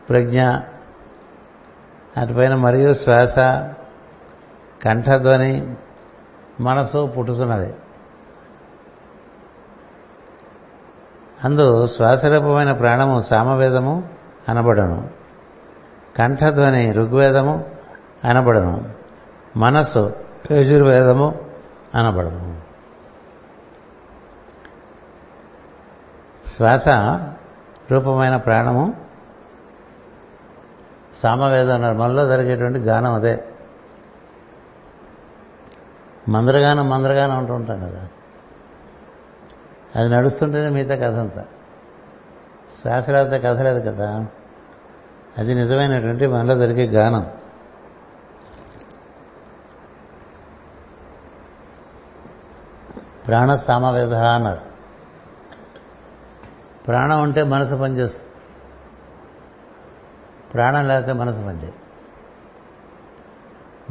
ప్రజ్ఞ అటుపైన మరియు శ్వాస కంఠధ్వని మనసు పుట్టుతున్నది. అందు శ్వాసరూపమైన ప్రాణము సామవేదము అనబడను. కంఠధ్వని ఋగ్వేదము అనబడను. మనస్సు యజుర్వేదము అనబడను. శ్వాస రూపమైన ప్రాణము సామవేదం నర్మంలో జరిగేటువంటి గానం అదే. మందరగానం మందరగానం అంటూ ఉంటాం కదా. అది నడుస్తుంటేనే మిగతా కథ అంతా. శ్వాస లేకపోతే కథ లేదు కదా. అది నిజమైనటువంటి మనలో దొరికే గానం. ప్రాణ సామవేద అన్నారు. ప్రాణం ఉంటే మనసు పనిచేస్తుంది. ప్రాణం లేకపోతే మనసు పనిచేయదు.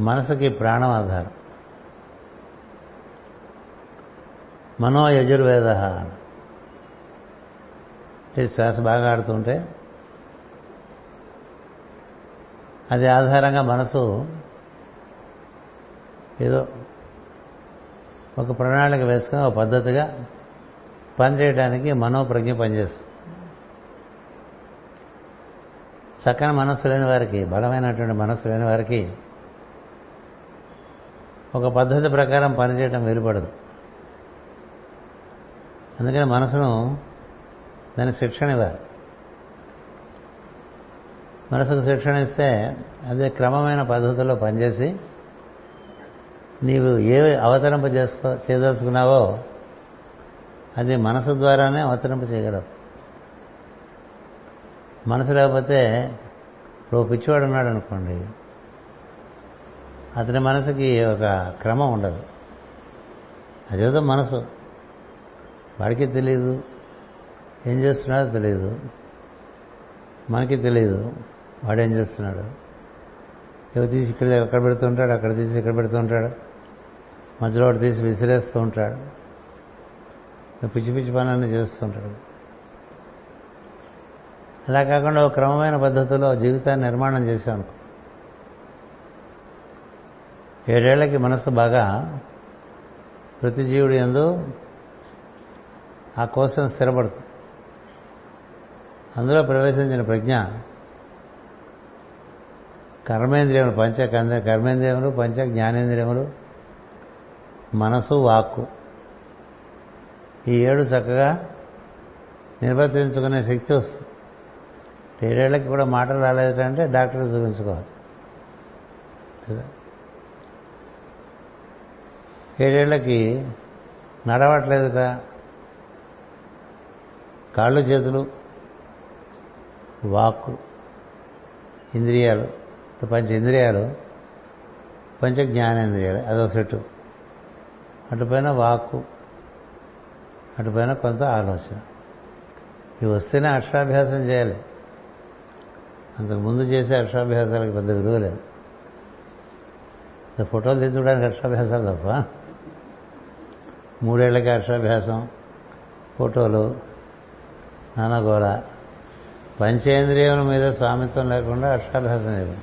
మనసుకి ప్రాణం ఆధారం. మనోయజుర్వేద శ్వాస బాగా ఆడుతుంటే అది ఆధారంగా మనసు ఏదో ఒక ప్రణాళిక వేసుకొని ఒక పద్ధతిగా పనిచేయడానికి మనోప్రజ్ఞ పనిచేస్తుంది. చక్కని మనస్సు లేని వారికి బలమైనటువంటి మనస్సు లేని వారికి ఒక పద్ధతి ప్రకారం పనిచేయటం వీలుపడదు. అందుకని మనసును దాని శిక్షణ ఇవ్వాలి. మనసుకు శిక్షణ ఇస్తే అదే క్రమమైన పద్ధతిలో పనిచేసి నీవు ఏ అవతరింప చేసుకో చేయదలుచుకున్నావో అది మనసు ద్వారానే అవతరింప చేయగలవు. మనసు లేకపోతే ఇప్పుడు పిచ్చివాడు ఉన్నాడు అనుకోండి అతని మనసుకి ఒక క్రమం ఉండదు. అదేదో మనసు. వాడికి తెలియదు ఏం చేస్తున్నాడో తెలియదు మనకి తెలియదు వాడేం చేస్తున్నాడు? ఇవి తీసి ఇక్కడ ఎక్కడ పెడుతుంటాడు అక్కడ తీసి ఇక్కడ పెడుతుంటాడు మధ్యలో ఒకటి తీసి విసిరేస్తూ ఉంటాడు. పిచ్చి పిచ్చి పనులన్నీ చేస్తుంటాడు అలా కాకుండా ఒక క్రమమైన పద్ధతిలో జీవితాన్ని నిర్మాణం చేశాను. ఏడేళ్ళకి మనసు బాగా ప్రతి జీవుడు ఎందు ఆ కోసం స్థిరపడుతుంది అందులో ప్రవేశించిన ప్రజ్ఞ కర్మేంద్రియములు పంచ కర్మేంద్రియములు పంచ జ్ఞానేంద్రియములు మనసు వాక్కు. ఈ ఏడు చక్కగా నిర్వర్తించుకునే శక్తి వస్తుంది. ఏడేళ్ళకి కూడా మాటలు రాలేదు అంటే డాక్టర్ చూపించుకోవాలి. కదా నడవట్లేదు నడవట్లేదుట. కాళ్ళు చేతులు వాక్కు ఇంద్రియాలు పంచ ఇంద్రియాలు పంచ జ్ఞానేంద్రియాలు అదో సెట్టు. అటుపైన వాక్కు అటుపైన కొంత ఆలోచన. ఇవి వస్తేనే అక్షరాభ్యాసం చేయాలి. అంతకు ముందు చేసే అక్షరాభ్యాసాలకు పెద్ద విలువ లేదు. ఫోటోలు తీసుకోవడానికి అక్షరాభ్యాసాలు తప్ప. మూడేళ్ళకి అక్షరాభ్యాసం ఫోటోలు నానగోళ పంచేంద్రియముల మీద స్వామిత్వం లేకుండా అక్షరాభ్యాసం లేదు.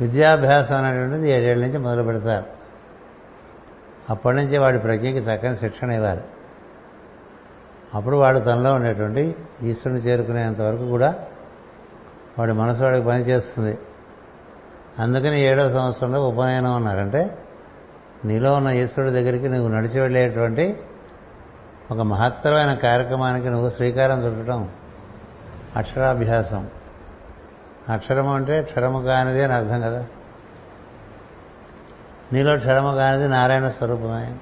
విద్యాభ్యాసం అనేటువంటిది ఏడేళ్ళ నుంచి మొదలు పెడతారు. అప్పటి నుంచి వాడి ప్రజ్ఞకి చక్కని శిక్షణ ఇవ్వాలి. అప్పుడు వాడు తనలో ఉండేటువంటి ఈశ్వరుని చేరుకునేంత వరకు కూడా వాడి మనసు వాడికి పనిచేస్తుంది అందుకని ఏడో సంవత్సరంలో ఉపనయనం అన్నారంటే నీలో ఉన్న ఈశ్వరుడి దగ్గరికి నువ్వు నడిచి వెళ్ళేటువంటి ఒక మహత్తరమైన కార్యక్రమానికి నువ్వు శ్రీకారం చుట్టడం అక్షరాభ్యాసం. అక్షరము అంటే క్షరము కానిది అని అర్థం కదా? నీలో క్షరము కానిది నారాయణ స్వరూపమే.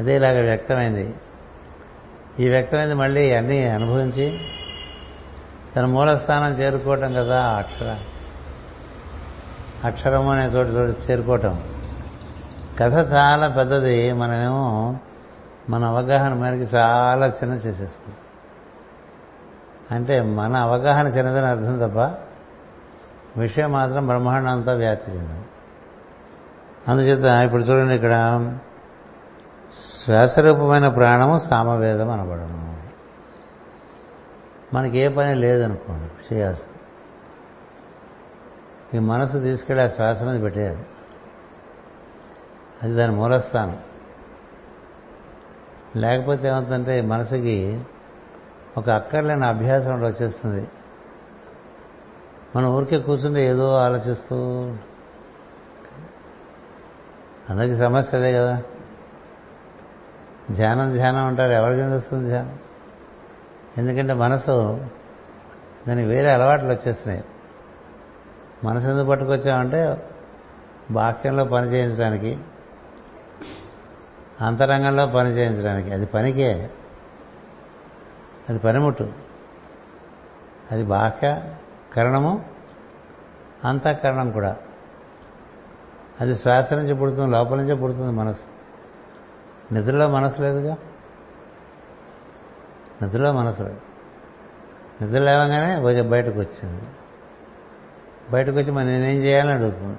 అదే ఇలాగ వ్యక్తమైంది. ఈ వ్యక్తమైంది మళ్ళీ అన్నీ అనుభవించి తన మూలస్థానం చేరుకోవటం కదా అక్షర. అక్షరము అనే చోటు చోటు చేరుకోవటం. కథ చాలా పెద్దది. మనమేమో మన అవగాహన మనకి చాలా చిన్న చేసేసుకుంది. అంటే మన అవగాహన చిన్నదని అర్థం తప్ప విషయం మాత్రం బ్రహ్మాండం అంతా వ్యాప్తి చెందింది. అందుచేత ఇప్పుడు చూడండి ఇక్కడ శ్వాసరూపమైన ప్రాణము సామవేదం అనబడము. మనకి ఏ పని లేదనుకోండి చేయాల్సి. ఈ మనసు తీసుకెళ్ళి ఆ శ్వాస మీద పెట్టేయాలి. అది దాని మూలస్థానం. లేకపోతే ఏమవుతుందంటే మనసుకి ఒక అక్కర్లేని అభ్యాసం వచ్చేస్తుంది. మనం ఊరికే కూర్చుంటే ఏదో ఆలోచిస్తూ అందరికీ సమస్య అదే కదా. ధ్యానం ధ్యానం అంటారు. ఎవరికి వస్తుంది ధ్యానం? ఎందుకంటే మనసు దానికి వేరే అలవాట్లు వచ్చేస్తున్నాయి. మనసు ఎందుకు పట్టుకొచ్చామంటే బాక్యంలో పని చేయించడానికి అంతరంగంలో పని చేయించడానికి. అది పనికే. అది పనిముట్టు. అది బాహ్య కరణము అంతఃకరణం కూడా. అది శ్వాస నుంచి పుడుతుంది లోపల నుంచే పుడుతుంది మనసు. నిద్రలో మనసు లేదుగా? నిద్రలో మనసు లేదు. నిద్ర లేవగానే కొంచెం బయటకు వచ్చింది. బయటకు వచ్చి మరి నేనేం చేయాలని అడుగుతుంది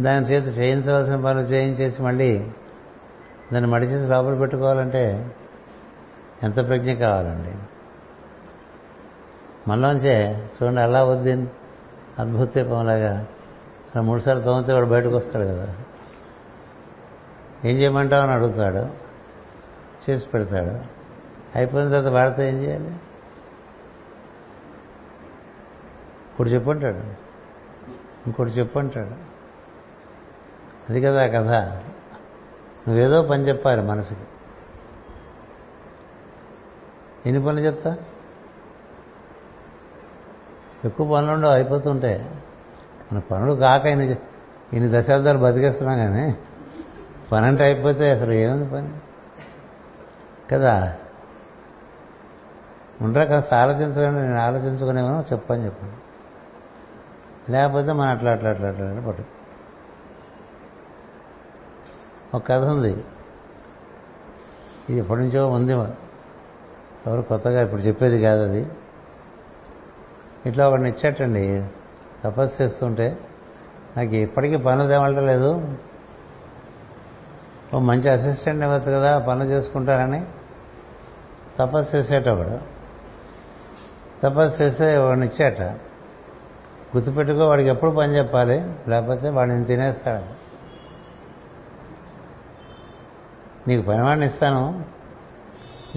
దాని చేత చేయించవలసిన పనులు చేయించేసి మళ్ళీ దాన్ని మడిచేసి లోపల పెట్టుకోవాలంటే ఎంత ప్రజ్ఞ కావాలండి? మనలోంచే చూడండి అలా వద్దీన్ అద్భుత దీపంలాగా మూడుసార్లు తోమితే వాడు బయటకు వస్తాడు కదా. ఏం చేయమంటావు అని అడుగుతాడు చేసి పెడతాడు. అయిపోయిన తర్వాత వాడితో ఏం చేయాలి? ఇప్పుడు చెప్పంటాడు ఇంకోటి చెప్పంటాడు అది కదా కదా కథ నువ్వేదో పని చెప్పాలి మనసుకి ఎన్ని పనులు చెప్తా ఎక్కువ పనులు ఉండవు అయిపోతుంటే మన పనులు కాక ఇన్ని ఇన్ని దశాబ్దాలు బతికేస్తున్నాం కానీ పని అంటే అయిపోతే అసలు ఏముంది పని కదా ఉండరా కాస్త ఆలోచించకండి నేను ఆలోచించుకునేమో చెప్పని చెప్పండి లేకపోతే మనం అట్లా అట్లా అట్లా అట్లా పట్టు ఒక కథ ఉంది. ఇది ఎప్పటి నుంచో ఉంది ఎవరు కొత్తగా ఇప్పుడు చెప్పేది కాదు అది. ఇట్లా ఒకడిని ఇచ్చాటండి. తపస్సు చేస్తుంటే నాకు ఇప్పటికీ పనులు తేవడం లేదు ఓ మంచి అసిస్టెంట్ ఇవ్వచ్చు కదా పనులు చేసుకుంటారని. తపస్సు చేసేటప్పుడు తపస్సు చేస్తే వాడిని ఇచ్చాట. గుర్తుపెట్టుకో వాడికి ఎప్పుడు పని చెప్పాలి. లేకపోతే వాడిని తినేస్తాడు. నీకు పనివాడిని ఇస్తాను.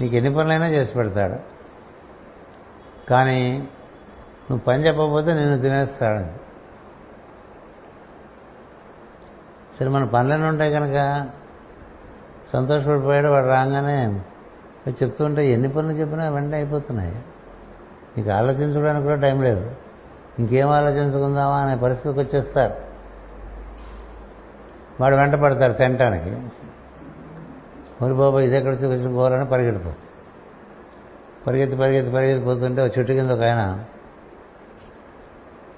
నీకు ఎన్ని పనులైనా చేసి పెడతాడు. కానీ నువ్వు పని చెప్పకపోతే నిన్ను తినేస్తాడు. సరే మన పనులన్నీ ఉంటాయి కనుక సంతోషపడిపోయాడు వాడు రాగానే చెప్తుంటే ఎన్ని పనులు చెప్పినా వెంటనే అయిపోతున్నాయి. నీకు ఆలోచించడానికి కూడా టైం లేదు. ఇంకేం ఆలోచించుకుందామా అనే పరిస్థితికి వచ్చేస్తారు. వాడు వెంట పడతారు తినటానికి. మరి బాబా ఇది ఎక్కడ చూపించుకోవాలని పరిగెడిపోతుంది పరిగెత్తి పరిగెత్తి పరిగెత్తిపోతుంటే ఒక చెట్టు కింద ఒక ఆయన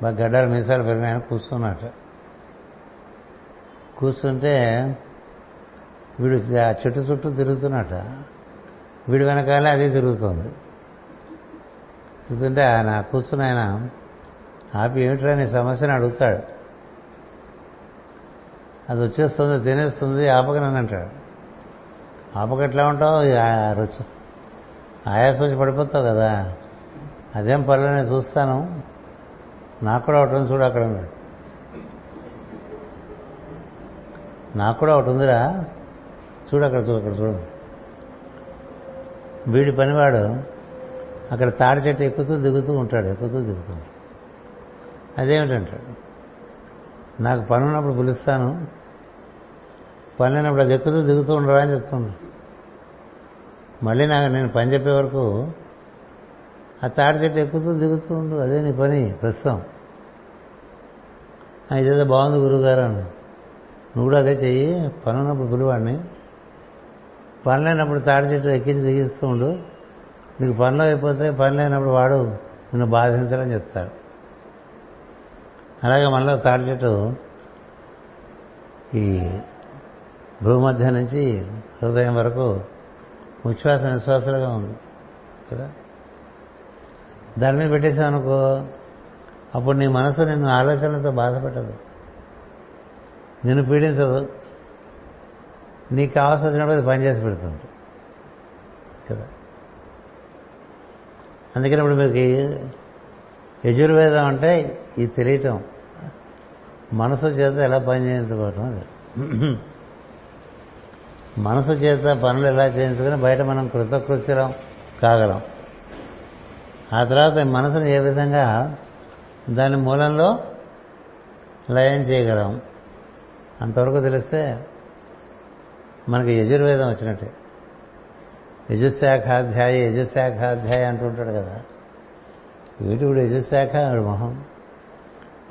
బాగా గడ్డాలు మీసాలు పెరిగినాయని కూర్చున్నట్ట కూర్చుంటే వీడు ఆ చెట్టు చుట్టూ తిరుగుతున్నట్ట వీడి వెనకాలే అది తిరుగుతుంది. తిరుగుతుంటే ఆయన కూర్చుని ఆయన ఆపి ఏమిట్రా నీ సమస్యని అడుగుతాడు. అది వచ్చేస్తుంది తినేస్తుంది ఆపకనని అంటాడు ఆపకట్లా ఉంటావు? రుచి. ఆయాసం వచ్చి పడిపోతావు కదా. అదేం పర్లేదు నేను చూస్తాను. నాకు కూడా ఒకటి ఉంది చూడు అక్కడ ఉంది. నాకు కూడా ఒకటి ఉందిరా. చూడు అక్కడ చూడు అక్కడ చూడు. వీడి పనివాడు అక్కడ తాడి చెట్టు ఎక్కుతూ దిగుతూ ఉంటాడు ఎక్కుతూ దిగుతూ అదేమిటంటాడు? నాకు పని ఉన్నప్పుడు పిలుస్తాను. పని అయినప్పుడు అది ఎక్కుతూ దిగుతూ ఉండరా అని చెప్తున్నాడు మళ్ళీ నాకు నేను పని చెప్పే వరకు ఆ తాడి చెట్టు ఎక్కుతూ దిగుతూ ఉండు అదే నీ పని ప్రస్తుతం. ఇదేదో బాగుంది గురువుగారు అని నువ్వు కూడా అదే చెయ్యి పని ఉన్నప్పుడు పిలువాడిని. పని లేనప్పుడు తాడి చెట్టు ఎక్కించి దిగిస్తూ ఉండు. నీకు పనులు అయిపోతే పని లేనప్పుడు వాడు నిన్ను బాధించాలని చెప్తాడు. అలాగే మనలో తాడి చెట్టు ఈ భూమధ్య నుంచి హృదయం వరకు ఉచ్ఛ్వాస నిశ్వాసాలుగా ఉంది. కదా? దాని మీద పెట్టేశావనుకో అప్పుడు నీ మనసు నిన్ను ఆలోచనలతో బాధపెట్టదు. నిన్ను పీడించదు. నీకు కావాల్సి వచ్చినప్పుడు అది పనిచేసి పెడుతుంది కదా? అందుకని ఇప్పుడు మీకు యజుర్వేదం అంటే ఇది తెలియటం. మనసు చేత ఎలా పని చేయించుకోవటం అది మనసు చేత పనులు ఎలా చేయించుకుని బయట మనం కృతకృత్యం కాగలం. ఆ తర్వాత మనసును ఏ విధంగా దాని మూలంలో లయం చేయగలం? అంతవరకు తెలిస్తే మనకి యజుర్వేదం వచ్చినట్టే. యజుశాఖాధ్యాయ యజుశాఖాధ్యాయ అంటుంటాడు కదా. వీటి ఇప్పుడు యజుశాఖ వాడు మొహం.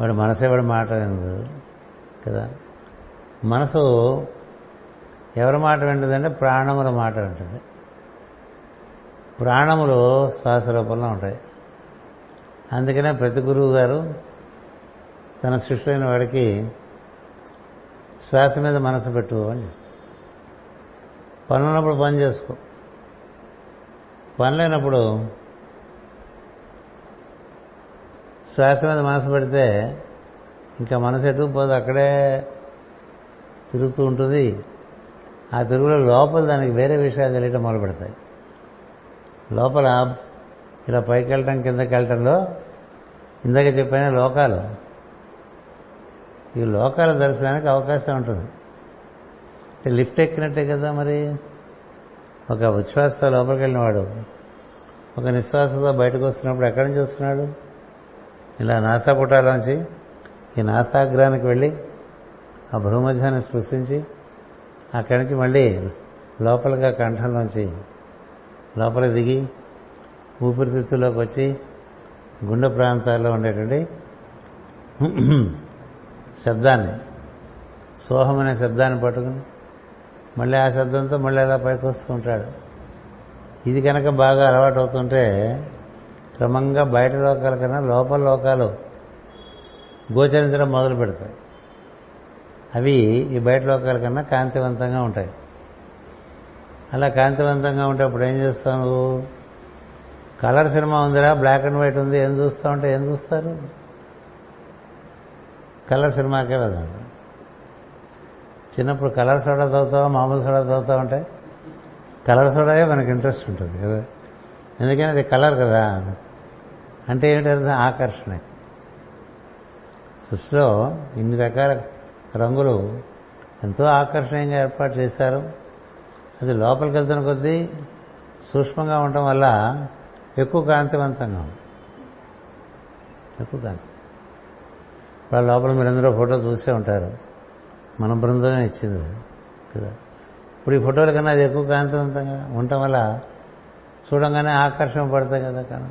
వాడు మనసే వాడు మాట కదా. మనసు ఎవరి మాట వింటుందంటే ప్రాణముల మాట వింటుంది. ప్రాణములు శ్వాస రూపంలో ఉంటాయి. అందుకనే ప్రతి గురువు గారు తన శిష్యులైన వాడికి శ్వాస మీద మనసు పెట్టు అని పనున్నప్పుడు పని చేసుకో. పనులైనప్పుడు శ్వాస మీద మనసు పెడితే ఇంకా మనసు ఎటు పోదు అక్కడే తిరుగుతూ ఉంటుంది. ఆ తిరుగులో లోపల దానికి వేరే విషయాలు తెలియటం మొదలు పెడతాయి లోపల ఇలా పైకి వెళ్ళటం కిందకి వెళ్ళటంలో ఇందాక చెప్పిన లోకాలు. ఈ లోకాల దర్శనానికి అవకాశం ఉంటుంది. లిఫ్ట్ ఎక్కినట్టే కదా మరి? ఒక ఉచ్ఛ్వాసతో లోపలికి వెళ్ళినవాడు ఒక నిశ్వాసతో బయటకు వస్తున్నప్పుడు ఎక్కడి నుంచి వస్తున్నాడు? ఇలా నాసా పుట్టాల నుంచి ఈ నాసాగ్రానికి వెళ్ళి ఆ భూమధ్యాన్ని స్పృశించి అక్కడి నుంచి మళ్ళీ లోపలిగా కంఠంలోంచి లోపల దిగి ఊపిరితిత్తుల్లోకి వచ్చి గుండె ప్రాంతాల్లో ఉండేటువంటి శబ్దాన్ని సోహం అనే శబ్దాన్ని పట్టుకుని మళ్ళీ ఆ శబ్దంతో మళ్ళీ అలా పైకి వస్తూ ఉంటాడు. ఇది కనుక బాగా అలవాటు అవుతుంటే క్రమంగా బయట లోకాల కన్నా లోపల లోకాలు గోచరించడం మొదలు పెడతాయి అవి ఈ బయట లోకాల కన్నా కాంతివంతంగా ఉంటాయి. అలా కాంతివంతంగా ఉంటే అప్పుడు ఏం చేస్తావు కలర్ సినిమా ఉందిరా బ్లాక్ అండ్ వైట్ ఉంది ఏం చూస్తా ఉంటే ఏం చూస్తారు? కలర్ సినిమాకే వెళ్దాం చిన్నప్పుడు కలర్ సోడా చదువుతావా మామూలు సోడా చదువుతా ఉంటే కలర్ సోడాయే మనకి ఇంట్రెస్ట్ ఉంటుంది. కదా ఎందుకని అది కలర్ కదా. అంటే ఏమిటి ఆకర్షణ. సృష్టిలో ఇన్ని రకాల రంగులు ఎంతో ఆకర్షణీయంగా ఏర్పాటు చేశారు. అది లోపలికి వెళ్తున్న కొద్దీ సూక్ష్మంగా ఉండటం వల్ల ఎక్కువ కాంతివంతంగా ఉంది. ఎక్కువ కాంతి. వాళ్ళ లోపల మీరందరూ ఫోటో చూసే ఉంటారు. మన బృందమే ఇచ్చింది కదా. ఇప్పుడు ఈ ఫోటోల కన్నా అది ఎక్కువ కాంతివంతంగా ఉండటం వల్ల చూడంగానే ఆకర్షణ పడతాయి కదా కన్ను.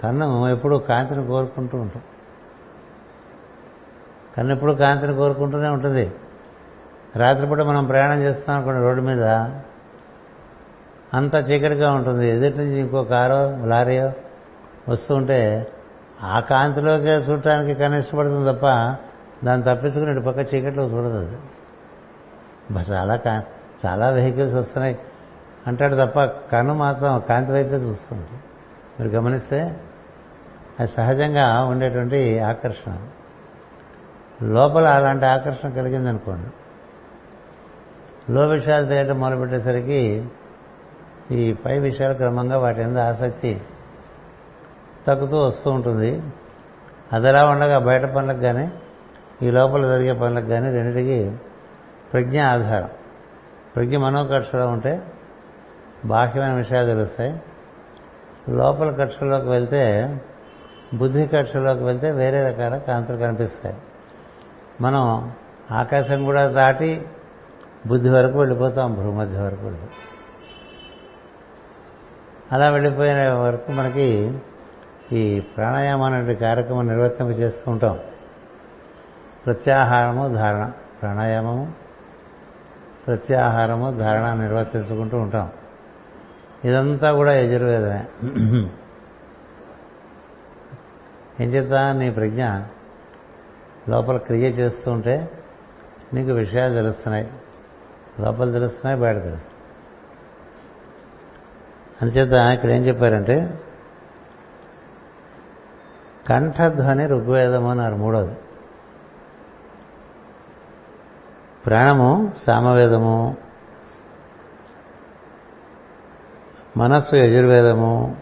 కన్ను ఎప్పుడు కాంతిని కోరుకుంటూ ఉంటాం. కన్నెప్పుడు కాంతిని కోరుకుంటూనే ఉంటుంది. రాత్రిపూట మనం ప్రయాణం చేస్తున్నాం అనుకోండి రోడ్డు మీద. అంత చీకటిగా ఉంటుంది. ఎదుటి నుంచి ఇంకో కారో లారీయో వస్తూ ఉంటే ఆ కాంతిలోకే చూడటానికి కనిష్టపడుతుంది ఇష్టపడుతుంది తప్ప దాన్ని తప్పించుకుని ఇటు పక్క చీకట్లో చూడదు చాలా కా చాలా వెహికల్స్ వస్తున్నాయి. అంటాడు తప్ప కన్ను మాత్రం కాంతి వైపే చూస్తుంది. మీరు గమనిస్తే అది సహజంగా ఉండేటువంటి ఆకర్షణ. లోపల అలాంటి ఆకర్షణ కలిగిందనుకోండి. లో విషయాలు తెలియటం మొదలుపెట్టేసరికి ఈ పై విషయాలు క్రమంగా వాటి మీద ఆసక్తి తగ్గుతూ వస్తూ ఉంటుంది. అదలా ఉండగా బయట పనులకు కానీ ఈ లోపల జరిగే పనులకు కానీ రెండింటికి ప్రజ్ఞ ఆధారం. ప్రజ్ఞ మనోకక్షలో ఉంటే బాహ్యమైన విషయాలు తెలుస్తాయి. లోపల కక్షలోకి వెళ్తే బుద్ధి కక్షలోకి వెళ్తే వేరే రకాల కాంతులు కనిపిస్తాయి. మనం ఆకాశం కూడా దాటి బుద్ధి వరకు వెళ్ళిపోతాం భూమధ్య వరకు వెళ్ళిపోతాం. అలా వెళ్ళిపోయిన వరకు మనకి ఈ ప్రాణాయామం అనే కార్యక్రమం నిర్వర్తింప చేస్తూ ఉంటాం. ప్రత్యాహారము ధారణ ప్రాణాయామము ప్రత్యాహారము ధారణ నిర్వర్తించుకుంటూ ఉంటాం. ఇదంతా కూడా యజుర్వేదమే. ఏం నీ ప్రజ్ఞ? లోపల క్రియ చేస్తూ ఉంటే నీకు విషయాలు తెలుస్తున్నాయి. లోపల తెలుస్తున్నాయి బయట తెలుస్తున్నాయి. అందుచేత ఇక్కడ ఏం చెప్పారంటే కంఠధ్వని ఋగ్వేదము అన్నారు మూడోది. ప్రాణము సామవేదము మనస్సు యజుర్వేదము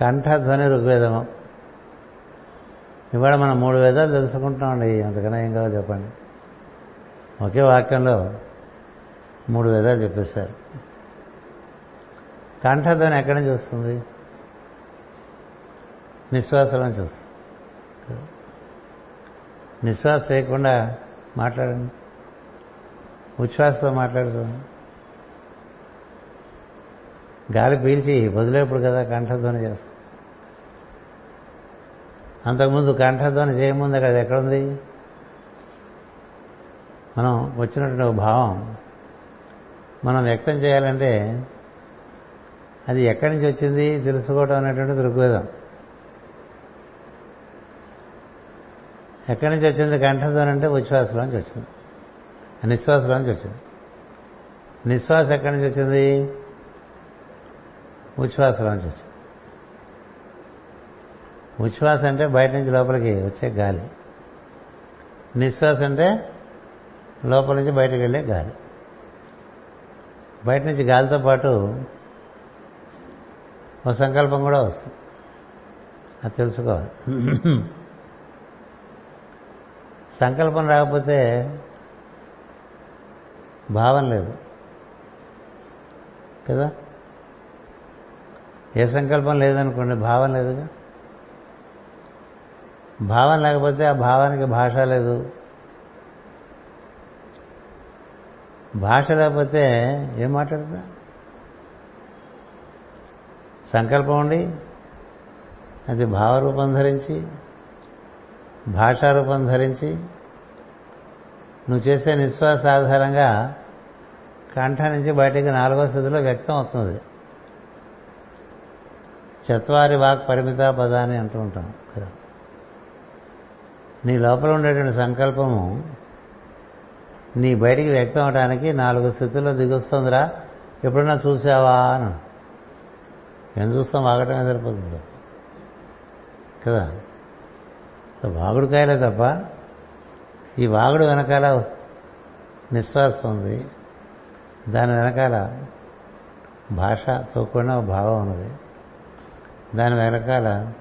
కంఠధ్వని ఋగ్వేదము. ఇవాళ మనం మూడు వేదాలు తెలుసుకుంటామండి. అంతకన్నా ఏం కావాలి చెప్పండి. ఒకే వాక్యంలో మూడు వేదాలు చెప్పేశారు. కంఠధ్వని ఎక్కడి నుంచి వస్తుంది? నిశ్వాసం నుంచి వస్తుంది. నిశ్వాస చేయకుండా మాట్లాడండి. ఉచ్ఛ్వాసతో మాట్లాడుతుంది గాలి పీల్చి వదిలేప్పుడు కదా కంఠధ్వని చేస్తాం అంతకుముందు కంఠధ్వని చేయముందు అక్కడ ఎక్కడుంది? మనం వచ్చినటువంటి ఒక భావం మనం వ్యక్తం చేయాలంటే అది ఎక్కడి నుంచి వచ్చింది తెలుసుకోవడం అనేటువంటి దృగ్వేదం. ఎక్కడి నుంచి వచ్చింది కంఠధ్వని అంటే ఉచ్ఛ్వాసలోంచి వచ్చింది నిశ్వాసలోంచి వచ్చింది. నిశ్వాస ఎక్కడి నుంచి వచ్చింది? ఉచ్ఛ్వాసలోంచి వచ్చింది. ఉచ్ఛ్వాస అంటే బయట నుంచి లోపలికి వచ్చే గాలి. నిశ్వాస అంటే లోపల నుంచి బయటకు వెళ్ళే గాలి. బయట నుంచి గాలితో పాటు ఒక సంకల్పం కూడా వస్తుంది. అది తెలుసుకోవాలి. సంకల్పం రాకపోతే భావం లేదు. కదా? ఏ సంకల్పం లేదనుకోండి భావం లేదుగా? భావం లేకపోతే ఆ భావానికి భాష లేదు. భాష లేకపోతే ఏం మాట్లాడుతా? సంకల్పం ఉండి అది భావరూపం ధరించి భాషారూపం ధరించి నువ్వు చేసే నిశ్వాస ఆధారంగా కంఠ నుంచి బయటికి నాలుగో స్థితిలో వ్యక్తం అవుతుంది. చత్వారి వాక్ పరిమిత పదాన్ని అంటూ ఉంటాం కదా. నీ లోపల ఉండేటువంటి సంకల్పము నీ బయటికి వ్యక్తం అవడానికి నాలుగు స్థితుల్లో దిగొస్తుందిరా. ఎప్పుడన్నా చూసావా అని ఏం చూస్తాం? వాగటమే సరిపోతుంది. కదా? వాగుడుకాయలే తప్ప ఈ వాగుడు వెనకాల నిశ్వాసం ఉంది. దాని వెనకాల భాషతో కూడిన భావం ఉన్నది. దాని వెనకాల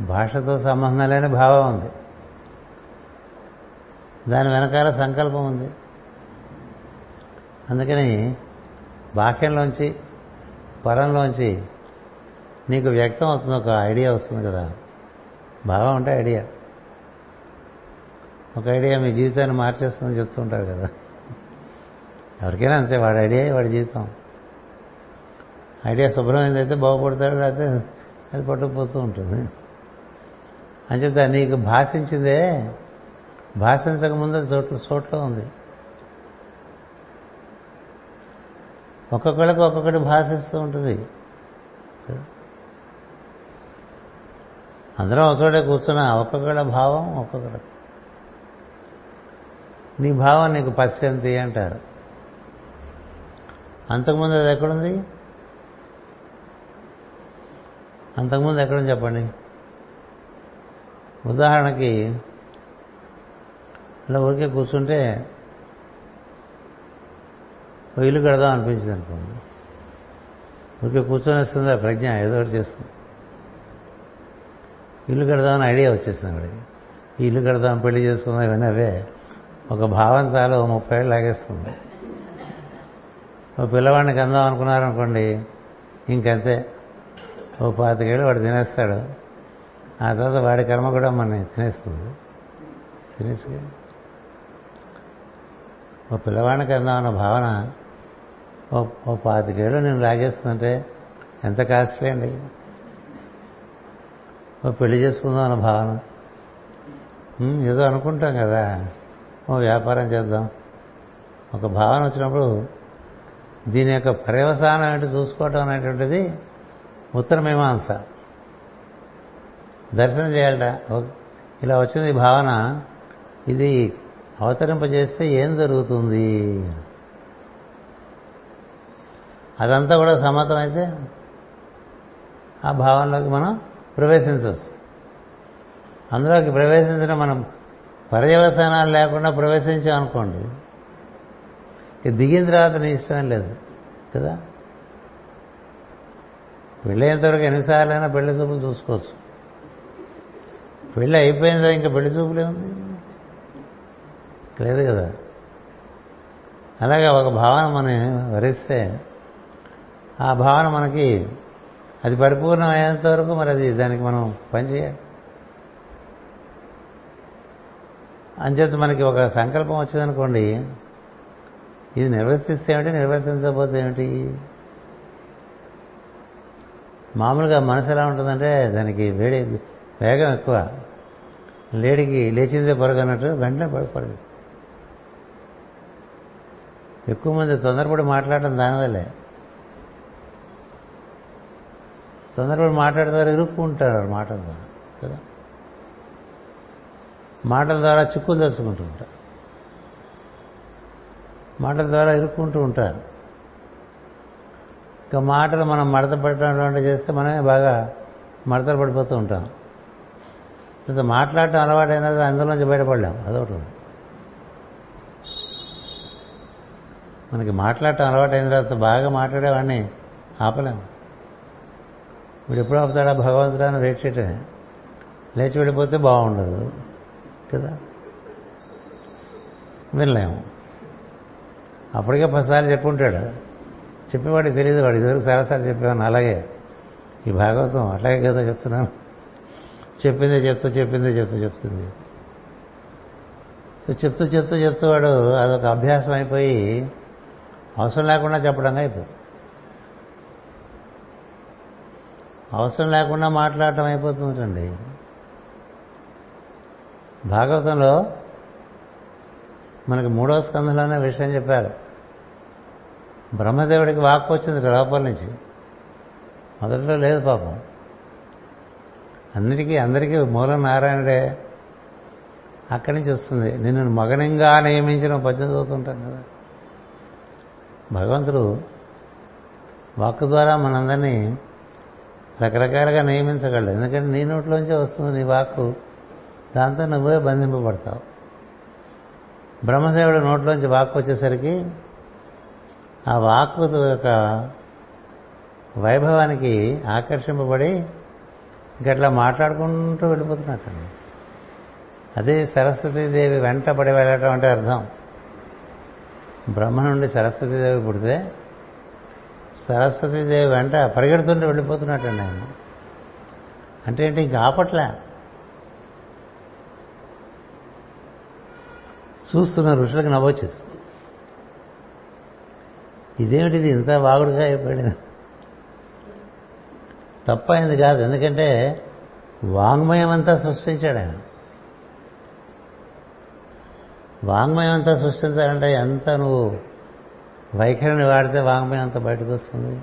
భాషతో సంబంధం లేని భావం ఉంది. దాని వెనకాల సంకల్పం ఉంది. అందుకని బాహ్యంలోంచి పరంలోంచి నీకు వ్యక్తం అవుతుంది ఒక ఐడియా వస్తుంది కదా. బాగా ఉంటే ఐడియా. ఒక ఐడియా మీ జీవితాన్ని మార్చేస్తుందని చెప్తుంటారు కదా. ఎవరికైనా అంతే వాడి ఐడియా వాడి జీవితం. ఐడియా శుభ్రమైందైతే బాగుపడతాడు లేకపోతే అది పట్టుకుపోతూ ఉంటుంది. అంచేత నీకు భాషించిందే భాషించక ముందు చోట్ల చోట్లో ఉంది. ఒక్కొక్కడికి ఒక్కొక్కటి భాషిస్తూ ఉంటుంది. అందరం ఒకచోటే కూర్చున్నా ఒక్కొక్కళ్ళ భావం ఒక్కొక్కడ నీ భావం నీకు పశ్యంతి అంటారు. అంతకుముందు అది ఎక్కడుంది? అంతకుముందు ఎక్కడుంది చెప్పండి? ఉదాహరణకి అలా ఊరికే కూర్చుంటే ఓ ఇల్లు కడదాం అనిపించింది అనుకోండి ఊరికే కూర్చొని వస్తుంది ఆ ప్రజ్ఞ ఏదో ఒకటి చేస్తుంది. ఇల్లు కడదామని ఐడియా వచ్చేసింది అక్కడికి ఇల్లు కడదాం పెళ్ళి చేసుకుందాం ఇవన్నీ అవే. ఒక భావం చాలు ఓ ముప్పై ఏళ్ళు లాగేస్తుంది. ఓ పిల్లవాడిని కందాం అనుకున్నారనుకోండి ఇంకంతే. ఓ పాతికేళ్ళు వాడు తినేస్తాడు. ఆ తర్వాత వాడి కర్మ కూడా మన తినేస్తుంది. తినేసి ఓ పిల్లవాడిని కదా అన్న భావన? ఓ ఓ పాతికేళ్ళు నేను లాగేస్తుందంటే ఎంత కాస్ట్లీ అండి? ఓ పెళ్ళి చేసుకుందాం అన్న భావన. ఏదో అనుకుంటాం కదా. ఓ వ్యాపారం చేద్దాం. ఒక భావన వచ్చినప్పుడు దీని యొక్క పర్యవసానం ఏంటి చూసుకోవటం అనేటువంటిది ఉత్తరమీమాంస. దర్శనం చేయాలట. ఇలా వచ్చింది భావన. ఇది అవతరింపజేస్తే ఏం జరుగుతుంది? అదంతా కూడా సమ్మతమైతే అయితే ఆ భావనలోకి మనం ప్రవేశించవచ్చు. అందులోకి ప్రవేశించిన మనం పర్యవసానాలు లేకుండా ప్రవేశించామనుకోండి ఇక దిగిన తర్వాత నీ ఇష్టం లేదు కదా? పెళ్ళైనంతవరకు ఎన్నిసార్లైనా పెళ్ళి చూపులు చూసుకోవచ్చు. పెళ్ళి అయిపోయిందా ఇంకా పెళ్ళి చూపులే ఉంది లేదు కదా? అలాగే ఒక భావన మనం వరిస్తే ఆ భావన మనకి అది పరిపూర్ణం అయ్యేంత వరకు మరి అది దానికి మనం పనిచేయాలి అంచేత మనకి ఒక సంకల్పం వచ్చిందనుకోండి ఇది నిర్వర్తిస్తే ఏమిటి నిర్వర్తించకపోతే ఏమిటి మామూలుగా మనసు ఎలా ఉంటుందంటే దానికి వేడి వేగం ఎక్కువ. లేడికి లేచిందే పొరగన్నట్టు వెంటనే పడదు ఎక్కువ మంది తొందరపడి మాట్లాడటం దానివల్లే తొందరపడి మాట్లాడతారు ఇరుక్కుంటారు మాటల ద్వారా కదా? మాటల ద్వారా చిక్కులు తెలుసుకుంటూ ఉంటారు. మాటల ద్వారా ఇరుక్కుంటూ ఉంటారు. ఇంకా మాటలు మనం మడత పెట్టడం చేస్తే మనమే బాగా మడతలు పడిపోతూ ఉంటాం. ఇంత మాట్లాడటం అలవాటైనది అందులోంచి బయటపడలేం అదొకటి మనకి మాట్లాడటం అలవాటైన తర్వాత బాగా మాట్లాడేవాడిని ఆపలేము. వీడు ఎప్పుడు ఆపుతాడా భగవంతుడా అని వెయిట్ చేయటమే. లేచి వెళ్ళిపోతే బాగుండదు కదా? వినలేము. అప్పటికే పదిసార్లు చెప్పుంటాడు. చెప్పేవాడికి తెలియదు వాడు ఇదివరకు చాలాసార్లు చెప్పేవాడిని. అలాగే ఈ భాగవతం అట్లాగే కదా చెప్తున్నాను. చెప్పిందే చెప్తూ చెప్పిందే చెప్తూ చెప్తుంది. చెప్తూ చెప్తూ చెప్తూ వాడు అదొక అభ్యాసం అయిపోయి అవసరం లేకుండా చెప్పడంగా అయిపోతుంది అవసరం లేకుండా మాట్లాడటం అయిపోతుందండి భాగవతంలో మనకి మూడో స్కంధంలోనే విషయం చెప్పారు. బ్రహ్మదేవుడికి వాక్కు వచ్చింది లోపల నుంచి. మొదట్లో లేదు పాపం. అన్నిటికీ అందరికీ మూల నారాయణుడే అక్కడి నుంచి వస్తుంది. నిన్ను మగనంగా నియమించిన పద్యం చదువుతుంటాం కదా. భగవంతుడు వాక్కు ద్వారా మనందరినీ రకరకాలుగా నియమించగలడు. ఎందుకంటే నీ నోట్లోంచే వస్తుంది నీ వాక్కు. దాంతో నువ్వే బంధింపబడతావు. బ్రహ్మదేవుడు నోట్లోంచి వాక్కు వచ్చేసరికి ఆ వాక్కు యొక్క వైభవానికి ఆకర్షింపబడి ఇంకట్లా మాట్లాడుకుంటూ వెళ్ళిపోతున్నట్టండి అదే సరస్వతీదేవి వెంట పడి వెళ్ళటం అంటే అర్థం. బ్రహ్మ నుండి సరస్వతీదేవి పుడితే సరస్వతీదేవి వెంట పరిగెడుతుంటే వెళ్ళిపోతున్నట్టండి ఆయన. అంటే ఏంటి? ఇంకా ఆపట్లే. చూస్తున్న ఋషులకు నవ్వొచ్చేసి ఇదేమిటిది? ఇంత వాగుడుగా అయిపోయాడు తప్పైంది కాదు. ఎందుకంటే వాంగ్మయం అంతా సృష్టించాడు ఆయన. వాంగ్మయం అంతా సృష్టించాలంటే ఎంత నువ్వు వైఖరిని వాడితే వాంగ్మయం అంతా బయటకు వస్తుంది?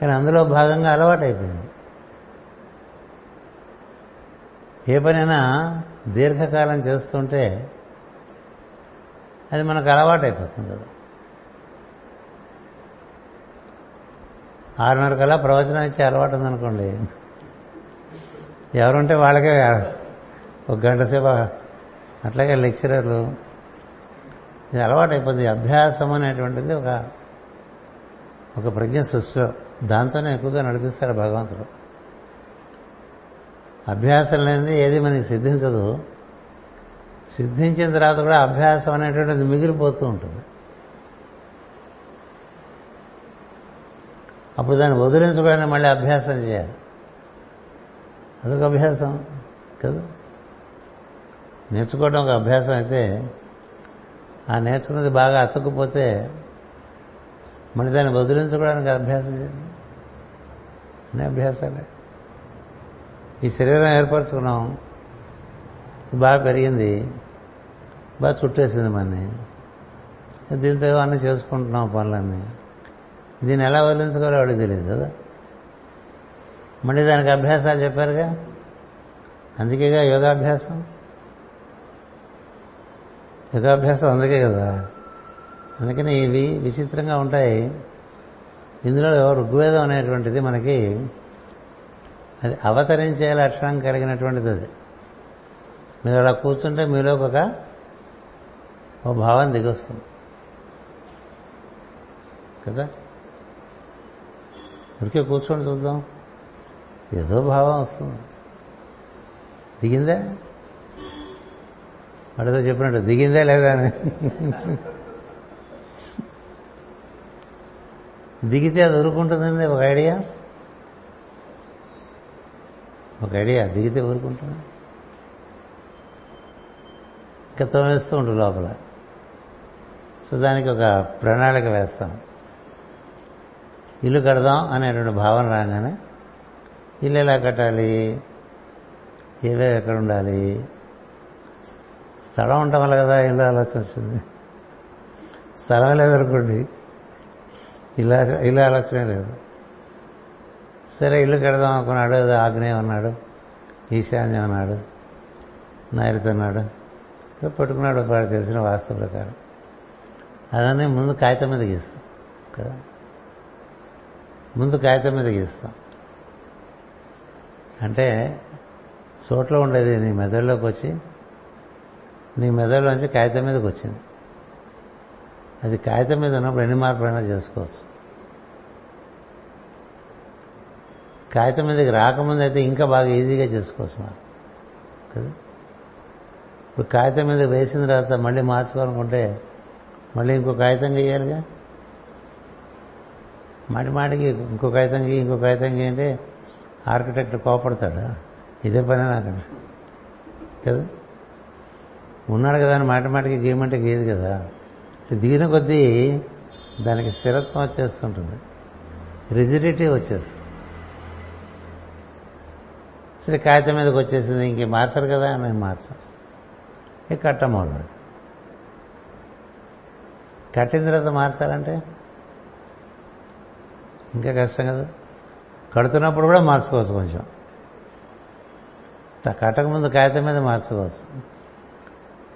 కానీ అందులో భాగంగా అలవాటైపోయింది. ఏ పనైనా దీర్ఘకాలం చేస్తుంటే అది మనకు అలవాటైపోతుంది కదా ఆరున్నర కల్లా ప్రవచనం ఇచ్చే అలవాటు ఉందనుకోండి ఎవరుంటే వాళ్ళకే ఒక గంట సేపు అట్లాగే లెక్చరర్లు. ఇది అలవాటు అయిపోతుంది అభ్యాసం అనేటువంటిది ఒక ఒక ప్రజ్ఞ సృష్టిలో. దాంతోనే ఎక్కువగా నడిపిస్తాడు భగవంతుడు. అభ్యాసం లేనిది ఏది మనకి సిద్ధించదు. సిద్ధించిన తర్వాత కూడా అభ్యాసం అనేటువంటిది మిగిలిపోతూ ఉంటుంది. అప్పుడు దాన్ని వదిలించుకోవడానికి మళ్ళీ అభ్యాసం చేయాలి. అదొక అభ్యాసం కదా? నేర్చుకోవడం ఒక అభ్యాసం అయితే ఆ నేర్చుకున్నది బాగా అతుక్కుపోతే మళ్ళీ దాన్ని వదిలించుకోవడానికి అభ్యాసం చేయాలి అనే అభ్యాసాలే. ఈ శరీరం ఏర్పరచుకున్నాం. బాగా పెరిగింది. బాగా చుట్టేసింది మనని. దీంతో అన్నీ చేసుకుంటున్నాం పనులన్నీ. దీన్ని ఎలా వదిలించుకోవాలో వాడికి తెలియదు కదా? మళ్ళీ దానికి అభ్యాసాలు చెప్పారుగా? అందుకేగా యోగాభ్యాసం? యోగాభ్యాసం అందుకే కదా. అందుకని ఇవి విచిత్రంగా ఉంటాయి. ఇందులో ఋగ్వేదం అనేటువంటిది మనకి అది అవతరించే లక్షణం కలిగినటువంటిది అది. మీరు అలా కూర్చుంటే మీలో ఒక ఓ భావం దిగొస్తుంది. కదా? ఊరికే కూర్చొని చూద్దాం. ఏదో భావం వస్తుంది. దిగిందా? వాడితో చెప్పినట్టు దిగిందే లేదా అని. దిగితే అది ఊరుకుంటుందండి ఒక ఐడియా? ఒక ఐడియా దిగితే ఊరుకుంటుంది. ఇంకా తోమేస్తూ ఉంటుంది లోపల. సో దానికి ఒక ప్రణాళిక వేస్తాం. ఇల్లు కడదాం అనేటువంటి భావన రాగానే ఇల్లు ఎలా కట్టాలి? ఏవే ఎక్కడ ఉండాలి? స్థలం ఉండటం వల్ల కదా ఇలా ఆలోచన వచ్చింది. స్థలం లేదనుకోండి ఇలా ఇల్లు ఆలోచనే లేదు. సరే ఇల్లు కడదాం అనుకున్నాడు ఆగ్నేయం అన్నాడు ఈశాన్యం అన్నాడు నైరుతి అన్నాడు పట్టుకున్నాడు వాడికి తెలిసిన వాస్తు ప్రకారం. అలానే ముందు కాగితం మీద గీస్తాం కదా? ముందు కాగితం మీద గీస్తాం. అంటే చోట్ల ఉండేది నీ మెదడులోకి వచ్చి నీ మెదడులోంచి కాగితం మీదకి వచ్చింది. అది కాగితం మీద ఉన్నప్పుడు ఎన్ని మార్పులైనా చేసుకోవచ్చు. కాగితం మీదకి రాకముందు అయితే ఇంకా బాగా ఈజీగా చేసుకోవచ్చు మనం కదా? ఇప్పుడు కాగితం మీద వేసిన తర్వాత మళ్ళీ మార్చుకోవాలనుకుంటే మళ్ళీ ఇంకో కాగితం గీయాలిగా? మాటి మాటికి ఇంకో కాగితం గీ ఇంకో కాగితం గీ అంటే ఆర్కిటెక్ట్ కోపడతాడు? ఇదే పని నాకు కదా? ఉన్నాడు కదా అని మాట మాటికి గీయమంటే గీయదు కదా. దిగిన కొద్దీ దానికి స్థిరత్వం వచ్చేస్తుంటుంది. రిజిడిటీ వచ్చేస్తుంది. సరే కాగితం మీదకి వచ్చేసింది ఇంక మార్చరు కదా నేను మార్చాను. ఇక కట్టమోడు కట్టిన తర్వాత మార్చాలంటే? ఇంకా కష్టం కదా. కడుతున్నప్పుడు కూడా మార్చుకోవచ్చు కొంచెం. కట్టకముందు కాగితం మీద మార్చుకోవచ్చు.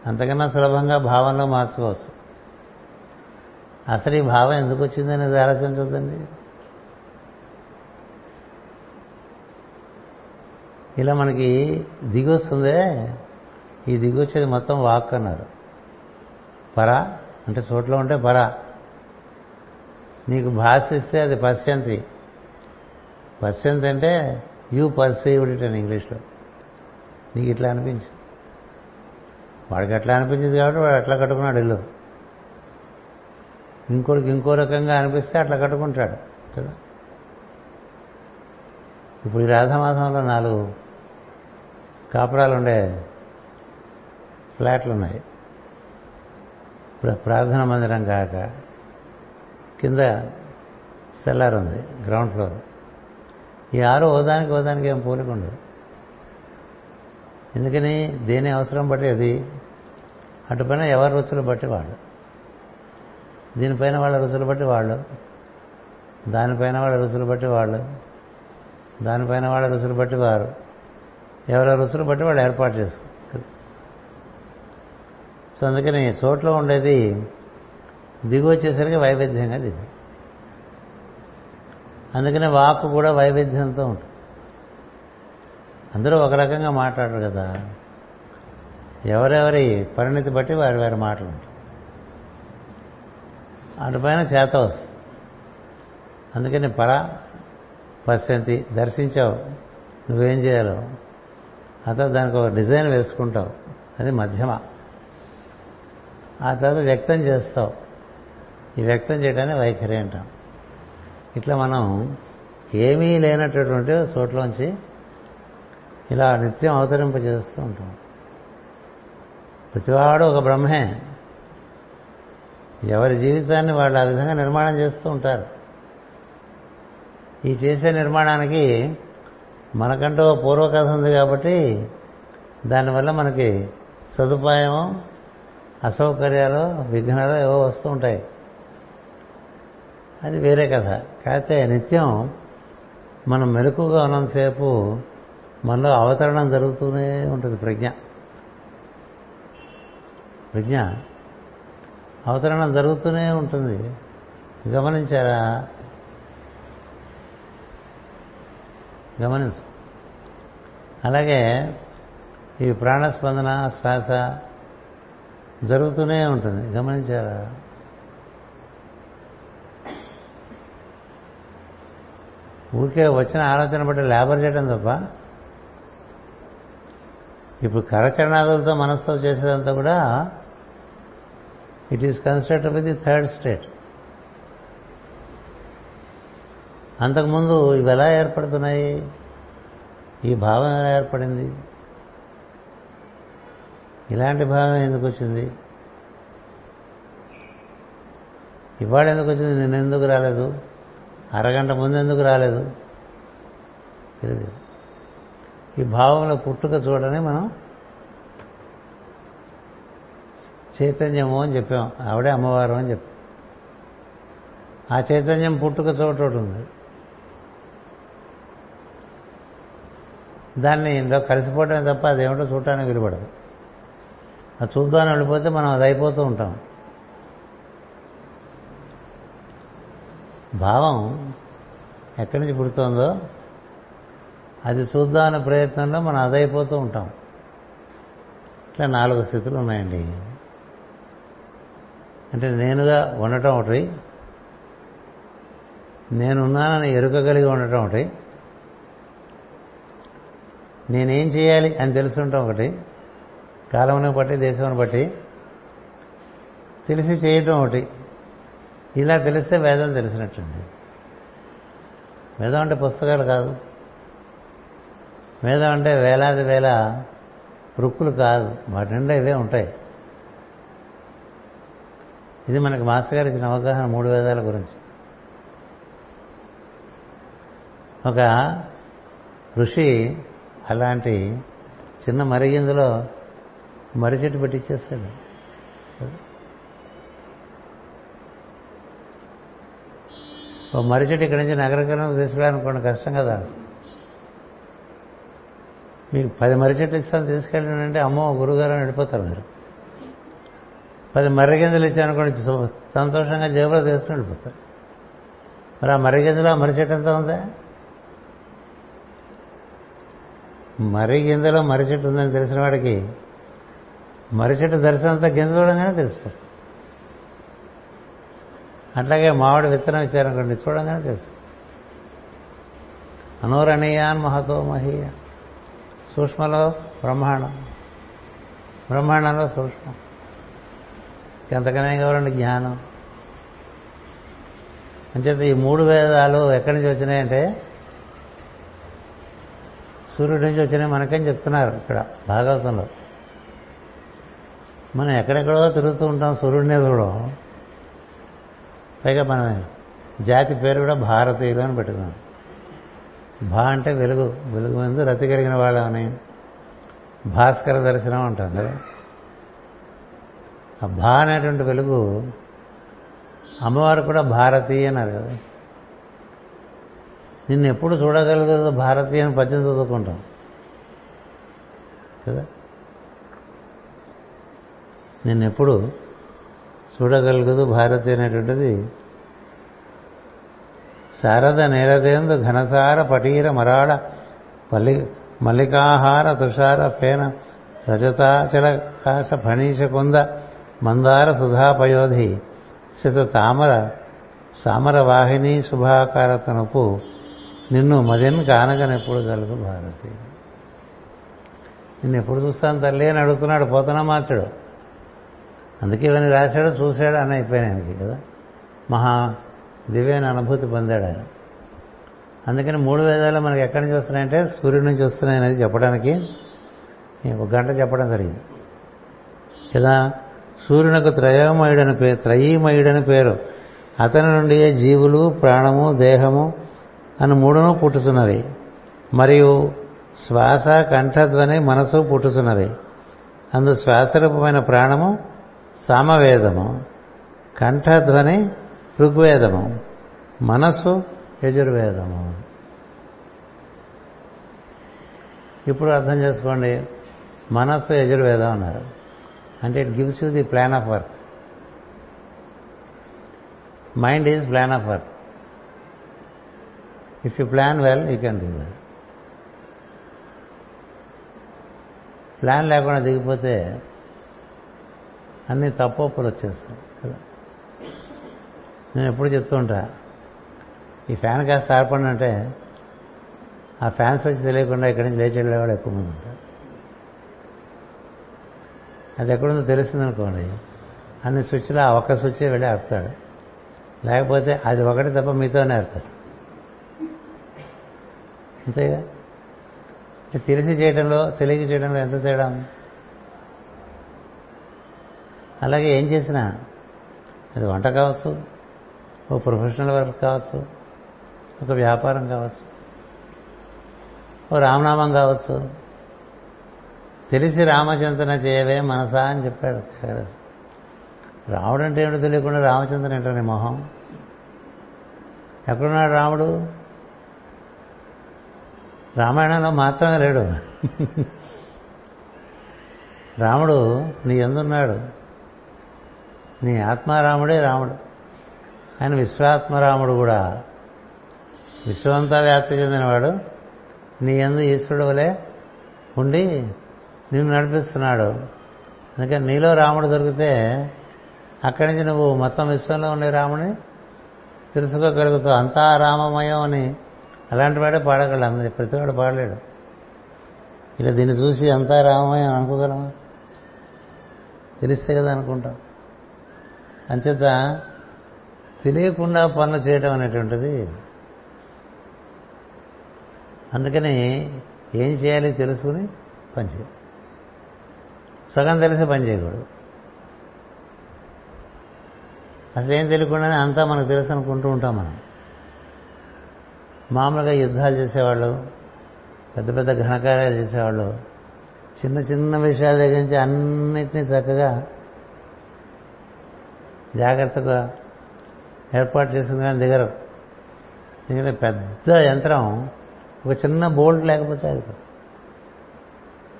అంతకన్నా సులభంగా భావంలో మార్చుకోవచ్చు. అసలు ఈ భావం ఎందుకు వచ్చిందనేది ఆలోచించద్దండి. ఇలా మనకి దిగి వస్తుందే. ఈ దిగి వచ్చేది మొత్తం వాక్ అన్నారు. పరా అంటే చోట్లో ఉంటే పరా. నీకు భాషిస్తే అది పశ్యంతి. పశ్యంతి అంటే యూ పర్సీవ్డ్ ఇట్ అని ఇంగ్లీష్లో నీకు ఇట్లా అనిపించింది. వాడికి అట్లా అనిపించింది కాబట్టి వాడు అట్లా కట్టుకున్నాడు ఇల్లు. ఇంకోటికి ఇంకో రకంగా అనిపిస్తే అట్లా కట్టుకుంటాడు. కదా? ఇప్పుడు ఈ రాధమాసంలో నాలుగు కాపురాలు ఉండే ఫ్లాట్లు ఉన్నాయి ప్రార్థన మందిరం కాక కింద సెల్లార్ ఉంది గ్రౌండ్ ఫ్లోర్. ఈ ఆరు ఓదానికి ఓదానికి ఏం పోలిక ఉండదు. ఎందుకని? దేని అవసరం బట్టి అది అటుపైన ఎవరి రుచులు బట్టి వాళ్ళు. దీనిపైన వాళ్ళ రుచులు బట్టి వాళ్ళు. దానిపైన వాళ్ళ రుచులు బట్టి వాళ్ళు. దానిపైన వాళ్ళ రుచులు బట్టి వారు. ఎవరి రుచులు బట్టి వాళ్ళు ఏర్పాటు చేసుకుంటారు. సో అందుకని చోట్లో ఉండేది దిగు వచ్చేసరికి వైవిధ్యంగా దిగు అందుకనే వాక్కు కూడా వైవిధ్యంతో ఉంటుంది. అందరూ ఒక రకంగా మాట్లాడరు కదా. ఎవరెవరి పరిణితి బట్టి వారి వారి మాటలు ఉంటాయి. అటుపైన చేత వస్తుంది అందుకని పర పశ్చంతి దర్శించావు నువ్వేం చేయాలో. ఆ తర్వాత దానికి ఒక డిజైన్ వేసుకుంటావు. అది మధ్యమ. ఆ తర్వాత వ్యక్తం చేస్తావు. ఈ వ్యక్తం చేయడాన్ని వైఖరి అంటాం. ఇట్లా మనం ఏమీ లేనటువంటి చోట్లోంచి ఇలా నిత్యం అవతరింపజేస్తూ ఉంటాం. ప్రతివాడు ఒక బ్రహ్మే. ఎవరి జీవితాన్ని వాళ్ళు ఆ విధంగా నిర్మాణం చేస్తూ ఉంటారు. ఈ చేసే నిర్మాణానికి మనకంటూ పూర్వకథ ఉంది కాబట్టి దానివల్ల మనకి సదుపాయం అసౌకర్యాలు విఘ్నాలు ఏవో వస్తూ ఉంటాయి. అది వేరే కథ. కాకపోతే నిత్యం మనం మెలకుగా ఉన్నంతసేపు మనలో అవతరణం జరుగుతూనే ఉంటుంది ప్రజ్ఞ. ప్రజ్ఞ అవతరణం జరుగుతూనే ఉంటుంది. గమనించారా? గమనించు. అలాగే ఈ ప్రాణస్పందన శ్వాస జరుగుతూనే ఉంటుంది. గమనించారా? ఊరికే వచ్చిన ఆలోచన బట్టి లేబర్ చేయడం తప్ప ఇప్పుడు కరచరణాదులతో మనసుతో చేసేదంతా కూడా it is considered with the third state అంతకుముందు ఇవి ఎలా ఏర్పడుతున్నాయి? ఈ భావం ఎలా ఏర్పడింది? ఇలాంటి భావం ఎందుకు వచ్చింది? ఇవాళ ఎందుకు వచ్చింది? నిన్న ఎందుకు రాలేదు? అరగంట ముందు ఎందుకు రాలేదు? ఈ భావంలో పుట్టుక చూడని మనం చైతన్యము అని చెప్పాం. ఆవిడే అమ్మవారు అని చెప్పాం. ఆ చైతన్యం పుట్టుక చోటు ఒకటి ఉంది. దాన్ని ఇందులో కలిసిపోవటమే తప్ప అదేమిటో చూడటానికి విలువడదు అది చూద్దామని వెళ్ళిపోతే మనం అది అయిపోతూ ఉంటాం. భావం ఎక్కడి నుంచి పుడుతోందో అది చూద్దామనే ప్రయత్నంలో మనం అదైపోతూ ఉంటాం. ఇట్లా నాలుగు స్థితులు ఉన్నాయండి. అంటే నేనుగా ఉండటం ఒకటి. నేనున్నానని ఎరుక కలిగి ఉండటం ఒకటి. నేనేం చేయాలి అని తెలుసుంటాం ఒకటి. కాలమును బట్టి దేశమును బట్టి తెలిసి చేయటం ఒకటి. ఇలా తెలిస్తే వేదం తెలిసినట్టుంది వేదం అంటే పుస్తకాలు కాదు. వేదం అంటే వేలాది వేల వృక్కులు కాదు. వాటి నిండా ఇవే ఉంటాయి. ఇది మనకు మాస్టర్ గారు ఇచ్చిన అవగాహన మూడు వేదాల గురించి. ఒక ఋషి అలాంటి చిన్న మరిగిందులో మర్రి చెట్టు పెట్టిచ్చేస్తాడు ఓ మర్రి చెట్టు ఇక్కడి నుంచి నగరకరం తీసుకురానుకోండి కష్టం కదా. మీకు పది మర్రి చెట్లు ఇస్తాను తీసుకెళ్ళానంటే అమ్మో గురుగారు అని వెళ్ళిపోతారు మీరు. పది మర్రి గింజలు ఇచ్చానుకోండి సంతోషంగా జేబులో తీసుకుని వెళ్ళిపోతారు. మరి ఆ మర్రి గింజలో ఆ మర్రి చెట్టు ఎంత ఉందా? మర్రి గింజలో మర్రి చెట్టు ఉందని తెలిసిన వాడికి మర్రి చెట్టు దర్శనంతా గింజ చూడంగానే తెలుస్తుంది అట్లాగే మామిడి విత్తనం ఇచ్చారనుకోండి చూడంగానే తెలుసు అనూరణీయాన్ మహతో మహీయ. సూక్ష్మలో బ్రహ్మాండం. బ్రహ్మాండంలో సూక్ష్మం. ఎంతకనే కావాలండి? జ్ఞానం. అంచేత ఈ మూడు వేదాలు ఎక్కడి నుంచి వచ్చినాయంటే సూర్యుడి నుంచి వచ్చినాయి మనకేం చెప్తున్నారు ఇక్కడ భాగవతంలో. మనం ఎక్కడెక్కడో తిరుగుతూ ఉంటాం సూర్యుడినే చూడం పైగా మనం జాతి పేరు కూడా భారతీయులు అని పెట్టుకున్నాం. భా అంటే వెలుగు వెలుగు ముందు రతి కలిగిన వాళ్ళని భాస్కర దర్శనం అంటాం కదా. ఆ భా అనేటువంటి వెలుగు అమ్మవారు కూడా భారతీ అన్నారు కదా. నిన్ను ఎప్పుడు చూడగలగదు భారతీయ అని పద్యం చదువుకుంటాం. కదా? నిన్నెప్పుడు చూడగలుగుదు భారతి అనేటువంటిది శారద నేరదేందు ఘనసార పటీర మరాళ పల్లి మల్లికాహార తుషార పేన రజతాచల కాశ ఫణీష కొంద మందార సుధాపయోధి శత తామర సామరవాహిని శుభాకార తనుపు నిన్ను మదిన్ కానగనెప్పుడు కలుగు భారతి. నిన్ను ఎప్పుడు చూస్తాను తల్లి అని అడుగుతున్నాడు పోతనా మార్చాడు. అందుకే ఇవన్నీ రాశాడు చూశాడు అని అయిపోయాను కదా. మహా దివ్యైన అనుభూతి పొందాడు ఆయన. అందుకని మూడు వేదాలు మనకి ఎక్కడి నుంచి వస్తున్నాయంటే సూర్యుడి నుంచి వస్తున్నాయనేది చెప్పడానికి ఒక గంట చెప్పడం జరిగింది. కదా? సూర్యునకు త్రయోమయుడని పేరు త్రయీమయుడని పేరు. అతని నుండి జీవులు ప్రాణము దేహము అని మూడును పుట్టుతున్నవి మరియు శ్వాస కంఠధ్వని మనసు పుట్టుతున్నవి అందు శ్వాసరూపమైన ప్రాణము సామవేదము. కంఠధ్వని ఋగ్వేదము. మనస్సు యజుర్వేదము. ఇప్పుడు అర్థం చేసుకోండి. మనస్సు యజుర్వేదం అన్నారు. అంటే it gives you the plan of work mind is plan of work if you plan well you can do that plan లేకుండా దిగిపోతే అన్ని తప్పొప్పులు వచ్చేస్తాయి కదా? నేను ఎప్పుడు చెప్తూ ఉంటా ఈ ఫ్యాన్ కాస్త ఆర్పడినంటే ఆ ఫ్యాన్స్ వచ్చి తెలియకుండా ఇక్కడి నుంచి లేచి వెళ్ళేవాడు ఎక్కువ మంది ఉంటారు. అది ఎక్కడుందో తెలిసిందనుకోండి అన్ని స్విచ్లు ఆ ఒక్క స్విచ్ వెళ్ళి ఆపుతాడు. లేకపోతే అది ఒకటి తప్ప మీతోనే ఆపుతాడు. అంతేగా? తెలిసి చేయడంలో తెలియక చేయడంలో ఎంత తేడా అలాగే ఏం చేసినా అది వంట కావచ్చు ఓ ప్రొఫెషనల్ వర్క్ కావచ్చు ఒక వ్యాపారం కావచ్చు ఓ రామనామం కావచ్చు తెలిసి రామచింతన చేయవే మనసా అని చెప్పాడు. రాముడు అంటే ఏమిటో తెలియకుండా రామచంద్రన్ ఏంటని మొహం? ఎక్కడున్నాడు రాముడు? రామాయణంలో మాత్రమే లేడు. రాముడు నీ ఎందున్నాడు? నీ ఆత్మారాముడే రాముడు. ఆయన విశ్వాత్మరాముడు కూడా. విశ్వమంతా వ్యాప్తి చెందినవాడు. నీ ఎందు ఈశ్వరుడు వలె ఉండి నిన్ను నడిపిస్తున్నాడు. అందుకని నీలో రాముడు దొరికితే అక్కడి నుంచి నువ్వు మొత్తం విశ్వంలో ఉండే రాముని తెలుసుకోగలుగుతావు. అంతా రామమయం అని అలాంటి వాడే పాడగలడు. అందరి ప్రతివాడు పాడలేడు. ఇలా దీన్ని చూసి అంతా రామమయం అనుకోగలమా? తెలిస్తే కదా అనుకుంటాం. అంచేత తెలియకుండా పనులు చేయడం అనేటువంటిది అందుకని ఏం చేయాలి తెలుసుకుని పనిచేయాలి సగం తెలిసి పని చేయకూడదు. అసలు ఏం తెలియకుండానే అంతా మనకు తెలుసు అనుకుంటూ ఉంటాం మనం. మామూలుగా యుద్ధాలు చేసేవాళ్ళు పెద్ద పెద్ద ఘనకార్యాలు చేసేవాళ్ళు చిన్న చిన్న విషయాల దగ్గర నుంచి అన్నిటినీ చక్కగా జాగ్రత్తగా ఏర్పాటు చేసుకుని దిగరు. ఎందుకంటే పెద్ద యంత్రం ఒక చిన్న బోల్ట్ లేకపోతే అది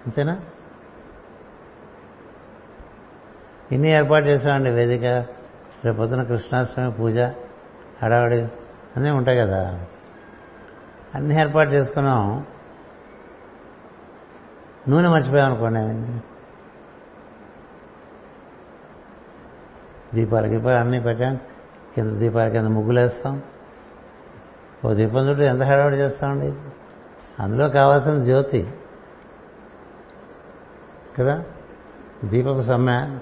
అంతేనా? ఇన్ని ఏర్పాటు చేసామండి వేదిక? రేపొద్దున కృష్ణాష్టమి పూజ హడావడి అన్నీ ఉంటాయి కదా. అన్నీ ఏర్పాటు చేసుకున్నాం. నూనె మర్చిపోయాం అనుకోండి. ఏమైంది దీపాలు గీపాలు అన్నీ పెట్టాం. కింద దీపాల కింద ముగ్గులు వేస్తాం ఓ దీపం చుట్టూ ఎంత హడావడి చేస్తామండి? అందులో కావాల్సిన జ్యోతి. కదా? దీపపు సమ్మె.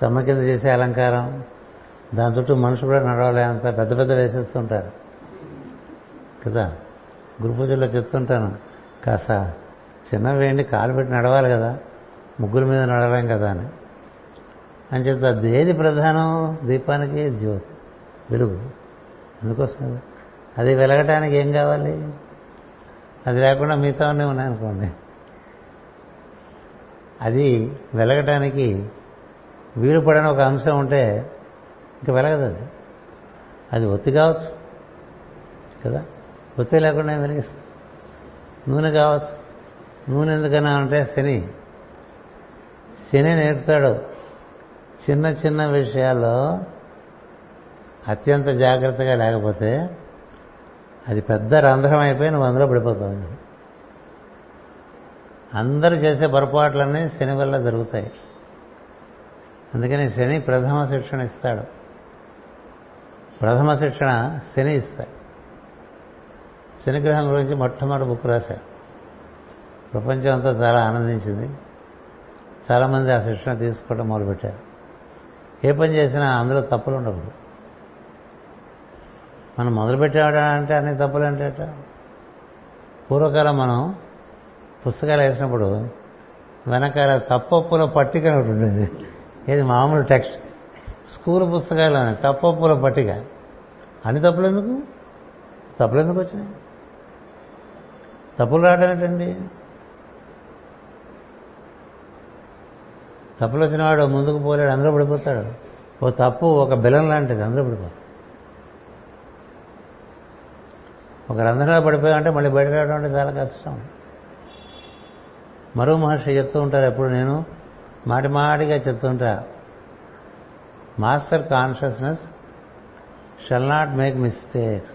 సమ్మె కింద చేసే అలంకారం. దాని చుట్టూ మనుషులు కూడా నడవలే అంత పెద్ద పెద్ద వేసేస్తుంటారు. కదా? గురు పూజల్లో చెప్తుంటాను కాస్త చిన్న వేయండి కాలు పెట్టి నడవాలి కదా ముగ్గుల మీద నడవలేం కదా అని. అని చెప్తా ఏది ప్రధానం? దీపానికి జ్యోతి. వెలుగు. అందుకోసం అది? వెలగటానికి ఏం కావాలి? అది లేకుండా మిగతా ఉన్నాయి ఉన్నాయనుకోండి. అది వెలగటానికి వీలు పడని ఒక అంశం ఉంటే ఇంక వెలగదు అది. అది ఒత్తి కావచ్చు. కదా? ఒత్తి లేకుండా వెలిగిస్తుంది? నూనె కావచ్చు. నూనె ఎందుకన్నా అంటే శని. శని నేర్పుతాడు చిన్న చిన్న విషయాల్లో అత్యంత జాగ్రత్తగా లేకపోతే అది పెద్ద రంధ్రం అయిపోయి నువ్వు అందులో పడిపోతావు అందరూ చేసే పొరపాట్లన్నీ శని వల్ల జరుగుతాయి. అందుకని శని ప్రథమ శిక్షణ ఇస్తాడు. ప్రథమ శిక్షణ శని ఇస్తాడు. శనిగ్రహం గురించి మొట్టమొదటి బుక్ రాశాడు. ప్రపంచం అంతా చాలా ఆనందించింది. చాలామంది ఆ శిక్షణ తీసుకోవడం మొదలుపెట్టారు. ఏ పని చేసినా అందులో తప్పులు ఉండకూడదు. మనం మొదలుపెట్టేవాడు అంటే అన్ని తప్పులు అంటే పూర్వకాలం మనం పుస్తకాలు వేసినప్పుడు వెనకాల తప్పప్పుల పట్టిక ఒకటి ఉండేది. ఏది మామూలు టెక్స్ట్? స్కూల్ పుస్తకాలు తప్పొప్పుల పట్టిక. అన్ని తప్పులు ఎందుకు? తప్పులు ఎందుకు వచ్చినాయి? తప్పులు రావడం ఏంటండి? తప్పులు వచ్చినవాడు ముందుకు పోలేడు అందరూ పడిపోతాడు. ఓ తప్పు ఒక బిలం లాంటిది అందరూ పడిపోతాడు. ఒక రంధ్రంలో పడిపోయామంటే మళ్ళీ బయట రావడం అంటే చాలా కష్టం. మరో మహర్షి చెప్తూ ఉంటారు ఎప్పుడు నేను మాటి మాటిగా చెప్తుంటా master consciousness shall not make mistakes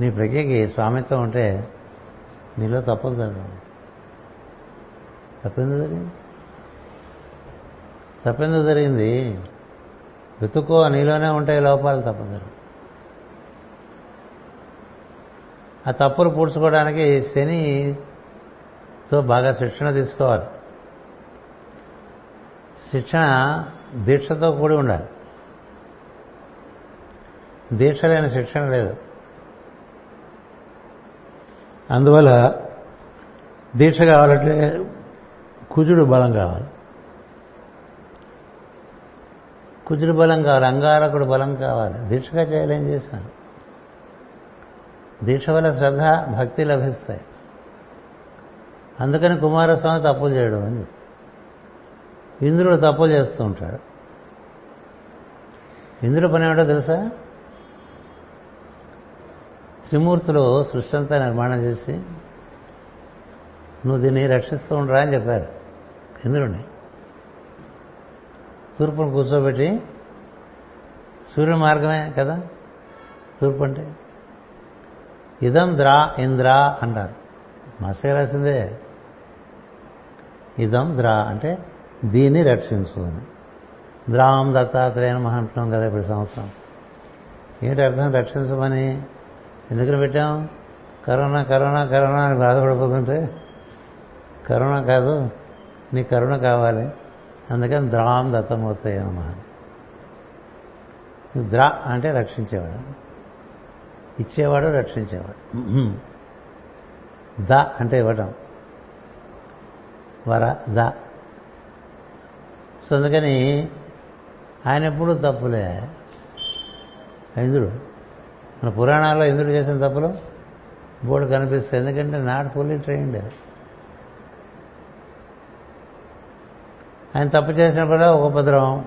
నీ ప్రజ్ఞకి స్వామిత్వం ఉంటే నీలో తప్పదు కదా తప్పింది జరిగింది? తప్పింది జరిగింది? వెతుక్కో నీలోనే ఉంటాయి లోపాలు తప్పదు ఆ తప్పులు పూడ్చుకోవడానికి శని సో బాగా శిక్షణ తీసుకోవాలి. శిక్షణ దీక్షతో కూడి ఉండాలి. దీక్ష లేని శిక్షణ లేదు. అందువల్ల దీక్ష కావాలంటే కుజుడు బలం కావాలి. కుజుడు బలం కావాలి అంగారకుడు బలం కావాలి. దీక్షగా చేయలేం చేశాను దీక్ష వల్ల శ్రద్ధ భక్తి లభిస్తాయి. అందుకని కుమారస్వామి తప్పులు చేయడం అని ఇంద్రుడు తప్పులు చేస్తూ ఉంటాడు. ఇంద్రుడు పని ఏమిటో తెలుసా? త్రిమూర్తులు సృష్టి అంతా నిర్మాణం చేసి నువ్వు దీన్ని రక్షిస్తూ ఉండరా అని చెప్పారు ఇంద్రుడిని. తూర్పును కూర్చోబెట్టి సూర్యుని మార్గమే కదా? తూర్పు అంటే? ఇదం ద్రా ఇంద్ర అంటారు. మాస్టర్ రాసిందే. ఇదం ద్రా అంటే దీన్ని రక్షించు అని. ద్రాం దత్తాత్రేయ మహా అంటున్నాం కదా ఇప్పుడు సంవత్సరం. ఏంటి అర్థం? రక్షించమని. ఎందుకని పెట్టాం? కరోనా కరోనా కరోనా అని బాధపడిపోతుంటే కరోనా కాదు నీ కరుణ కావాలి. అందుకని ద్రాం దత్తమవుతాయి నమ. ద్రా అంటే రక్షించేవాడు. ఇచ్చేవాడు రక్షించేవాడు. ద అంటే ఇవ్వటం. వర ద. సో అందుకని ఆయన ఎప్పుడు తప్పులే. ఇంద్రుడు మన పురాణాల్లో ఇంద్రుడు చేసిన తప్పులు బోర్డు కనిపిస్తాయి. ఎందుకంటే నాట్ ఫుల్లీ ట్రైన్డ్ ఆయన తప్పు చేసినప్పుడు ఒక ఉపద్రవం.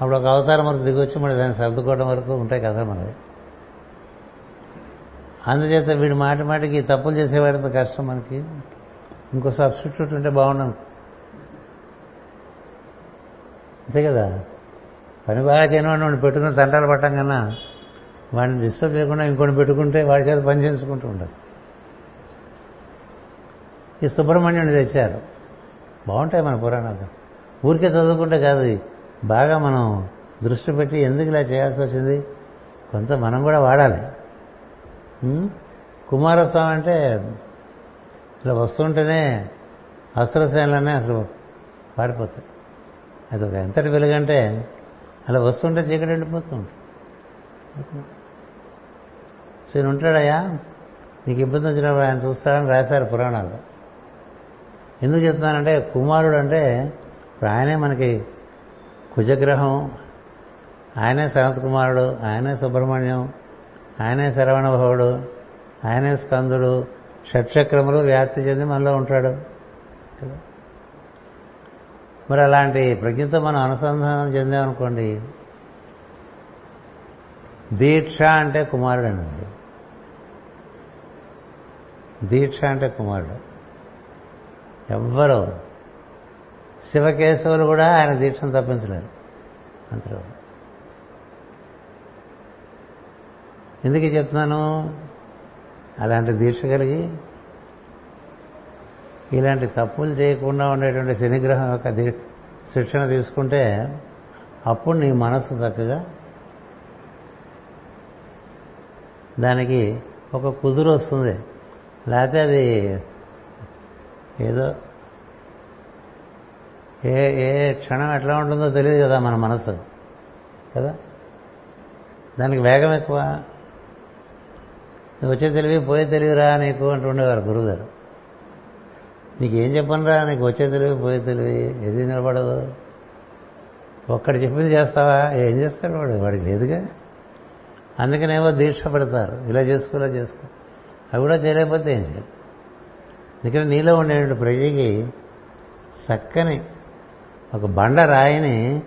అప్పుడు ఒక అవతారం వరకు దిగొచ్చి మళ్ళీ దాన్ని సర్దుకోవడం వరకు ఉంటాయి కదా మనది అందుచేత వీడు మాట మాటికి తప్పులు చేసేవాడితో కష్టం మనకి. ఇంకో సబ్స్టిట్యూట్ ఉంటే బాగున్నాం. అంతే కదా? పని బాగా చేయనివాడిని వాడిని పెట్టుకుని తంటాలు పట్టం కన్నా వాడిని డిస్టర్బ్ చేయకుండా ఇంకొని పెట్టుకుంటే వాడి చేత పని చేసుకుంటూ ఉండదు ఈ సుబ్రహ్మణ్యుని తెచ్చారు. బాగుంటాయి మన పురాణాలు. ఊరికే చదువుకుంటే కాదు బాగా మనం దృష్టి పెట్టి ఎందుకు ఇలా చేయాల్సి వచ్చింది? కొంత మనం కూడా వాడాలి. కుమారస్వామి అంటే ఇలా వస్తుంటేనే అస్త్రశైలనే అసలు పారిపోతాయి. అది ఒక ఎంతటి వెలుగంటే అలా వస్తుంటే చీకటి ఎండిపోతుంది సరే ఉంటాడయ్యా నీకు ఇబ్బంది వచ్చినప్పుడు ఆయన చూస్తాడని రాశారు పురాణాలు. ఎందుకు చెప్తున్నానంటే కుమారుడు అంటే ఇప్పుడు ఆయనే మనకి కుజగ్రహం ఆయనే సనత్ కుమారుడు ఆయనే సుబ్రహ్మణ్యం ఆయనే శరవణభవుడు ఆయనే స్కందుడు షట్చక్రములు వ్యాప్తి చెంది మనలో ఉంటాడు. మరి అలాంటి ప్రజ్ఞతో మనం అనుసంధానం చెందామనుకోండి దీక్ష అంటే కుమారుడు అన్నది దీక్ష అంటే కుమారుడు. ఎవ్వరు శివకేశవులు కూడా ఆయన దీక్షను తప్పించలేరు. అంతలో ఎందుకు చెప్తున్నాను? అలాంటి దీక్ష కలిగి ఇలాంటి తప్పులు చేయకుండా ఉండేటువంటి శనిగ్రహం యొక్క శిక్షణ తీసుకుంటే అప్పుడు నీ మనసు చక్కగా దానికి ఒక కుదురు వస్తుంది. లేకపోతే అది ఏదో ఏ ఏ క్షణం ఎట్లా ఉంటుందో తెలియదు కదా మన మనసు కదా? దానికి వేగం ఎక్కువ. వచ్చే తెలివి పోయే తెలివిరా నీకు అంటూ ఉండేవారు గురువుగారు. నీకేం చెప్పనురా? నీకు వచ్చే తెలివి పోయే తెలివి ఏది నిలబడదు? ఒక్కటి చెప్పింది చేస్తావా? ఏం చేస్తాడు వాడు? వాడికి లేదుగా. అందుకనేమో దీక్ష పెడతారు. ఇలా చేసుకో ఇలా చేసుకో. అవి కూడా చేయలేకపోతే ఏం చేయాలి? ఎందుకంటే నీలో ఉండేటువంటి ప్రజకి చక్కని ఒక బండ రాయిని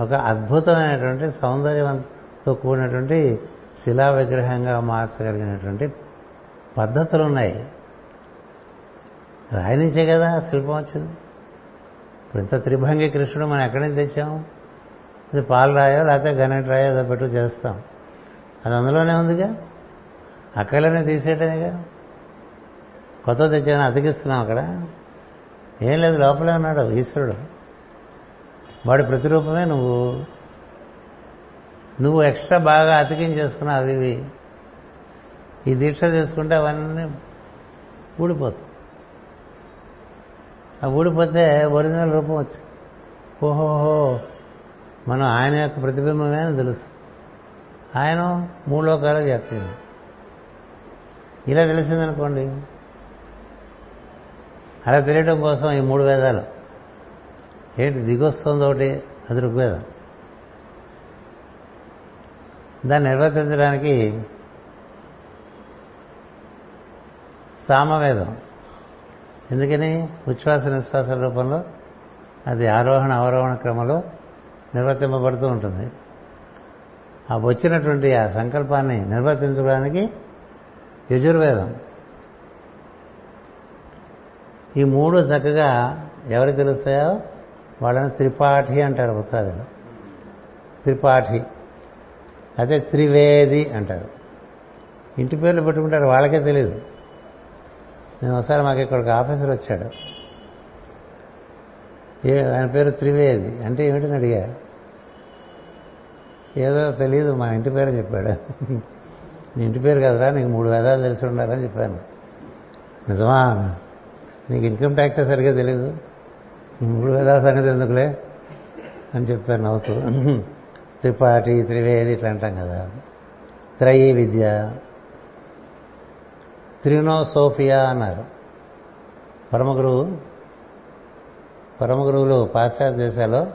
ఒక అద్భుతమైనటువంటి సౌందర్యంతో కూడినటువంటి శిలా విగ్రహంగా మార్చగలిగినటువంటి పద్ధతులు ఉన్నాయి రాయి నుంచే కదా శిల్పం వచ్చింది. ఇప్పుడు ఇంత త్రిభంగి కృష్ణుడు మనం ఎక్కడి నుంచి తెచ్చాము? ఇది పాలు రాయో లేకపోతే గణెట్ రాయో అదో పెట్టు చేస్తాం. అది అందులోనే ఉందిగా? అక్కడనే తీసేయటమేగా? కొత్త తెచ్చాను అతికిస్తున్నాం అక్కడ. ఏం లేదు లోపలే ఉన్నాడు ఈశ్వరుడు. వాడి ప్రతిరూపమే నువ్వు. నువ్వు ఎక్స్ట్రా బాగా అతికించేసుకున్నావు అవి ఇవి. ఈ దీక్ష తీసుకుంటే అవన్నీ ఊడిపోతుంది ఆ ఊడిపోతే ఒరిజినల్ రూపం వచ్చి ఓహోహో మనం ఆయన యొక్క ప్రతిబింబమే అని తెలుసు. ఆయన మూడు లోకాలకు వ్యాప్తి ఇలా తెలిసిందనుకోండి. అలా తెలియడం కోసం ఈ మూడు వేదాలు. ఏంటి దిగొస్తుంది ఒకటి అది ఋగ్వేదం. దాన్ని నిర్వర్తించడానికి సామవేదం. ఎందుకని? ఉచ్ఛ్వాస నిశ్వాస రూపంలో అది ఆరోహణ అవరోహణ క్రమంలో నిర్వర్తింపబడుతూ ఉంటుంది. ఆ వచ్చినటువంటి ఆ సంకల్పాన్ని నిర్వర్తించడానికి యజుర్వేదం. ఈ మూడు చక్కగా ఎవరికి తెలుస్తాయో? వాళ్ళని త్రిపాఠి అంటారు ఉత్తరాలు త్రిపాఠి. అదే త్రివేది అంటారు. ఇంటి పేర్లు పెట్టుకుంటారు వాళ్ళకే తెలియదు నేను ఒకసారి మాకు ఇక్కడికి ఆఫీసర్ వచ్చాడు. ఏ ఆయన పేరు త్రివేది. అంటే ఏమిటని అడిగా. ఏదో తెలియదు మా ఇంటి పేరు చెప్పాడు. నీ ఇంటి పేరు కదరా నీకు మూడు వేదాలు తెలిసి ఉండాలని చెప్పాను. నిజమా? నీకు ఇన్కమ్ ట్యాక్స్ సరిగ్గా తెలియదు మూడు వేదాల సంగతి ఎందుకులే అని చెప్పాను నవ్వుతూ. త్రిపాఠి త్రివేది ఇట్లా అంటాం కదా. త్రయీ విద్య. త్రినోసోఫియా అన్నారు. పరమగురువు పరమగురువులు పాశ్చాత్య దేశాల్లో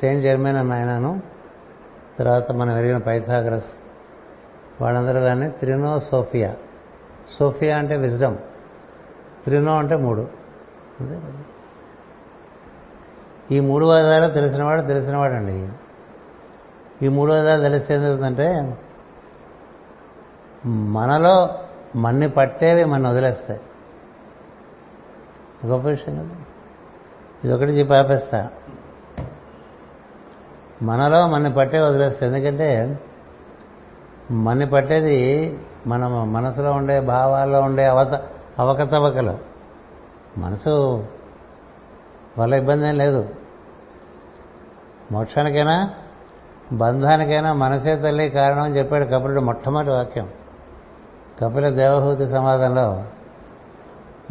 సెయింట్ జర్మన్ అన్న ఆయనను తర్వాత మనం ఎరిగిన పైథాగ్రస్ వాళ్ళందరూ దాన్ని త్రినో సోఫియా. సోఫియా అంటే విజ్డమ్. త్రినో అంటే మూడు. ఈ మూడు వేదాలు తెలిసినవాడు తెలిసినవాడండి ఈ మూడు వేదాలు తెలిస్తే ఏంటంటే మనలో మన్ని పట్టేవి మన వదిలేస్తాయి. గొప్ప విషయం కదా. ఇదొకటి చెప్పి ఆపేస్తా. మనలో మన్ని పట్టే వదిలేస్తాయి. ఎందుకంటే మన్ని పట్టేది మన మనసులో ఉండే భావాల్లో ఉండే అవత అవకతవకలు. మనసు వల్ల ఇబ్బంది ఏం లేదు. మోక్షానికైనా బంధానికైనా మనసే తల్లి కారణం అని చెప్పాడు కపిలుడు మొట్టమొదటి వాక్యం. కపిల దేవహూతి సమాధంలో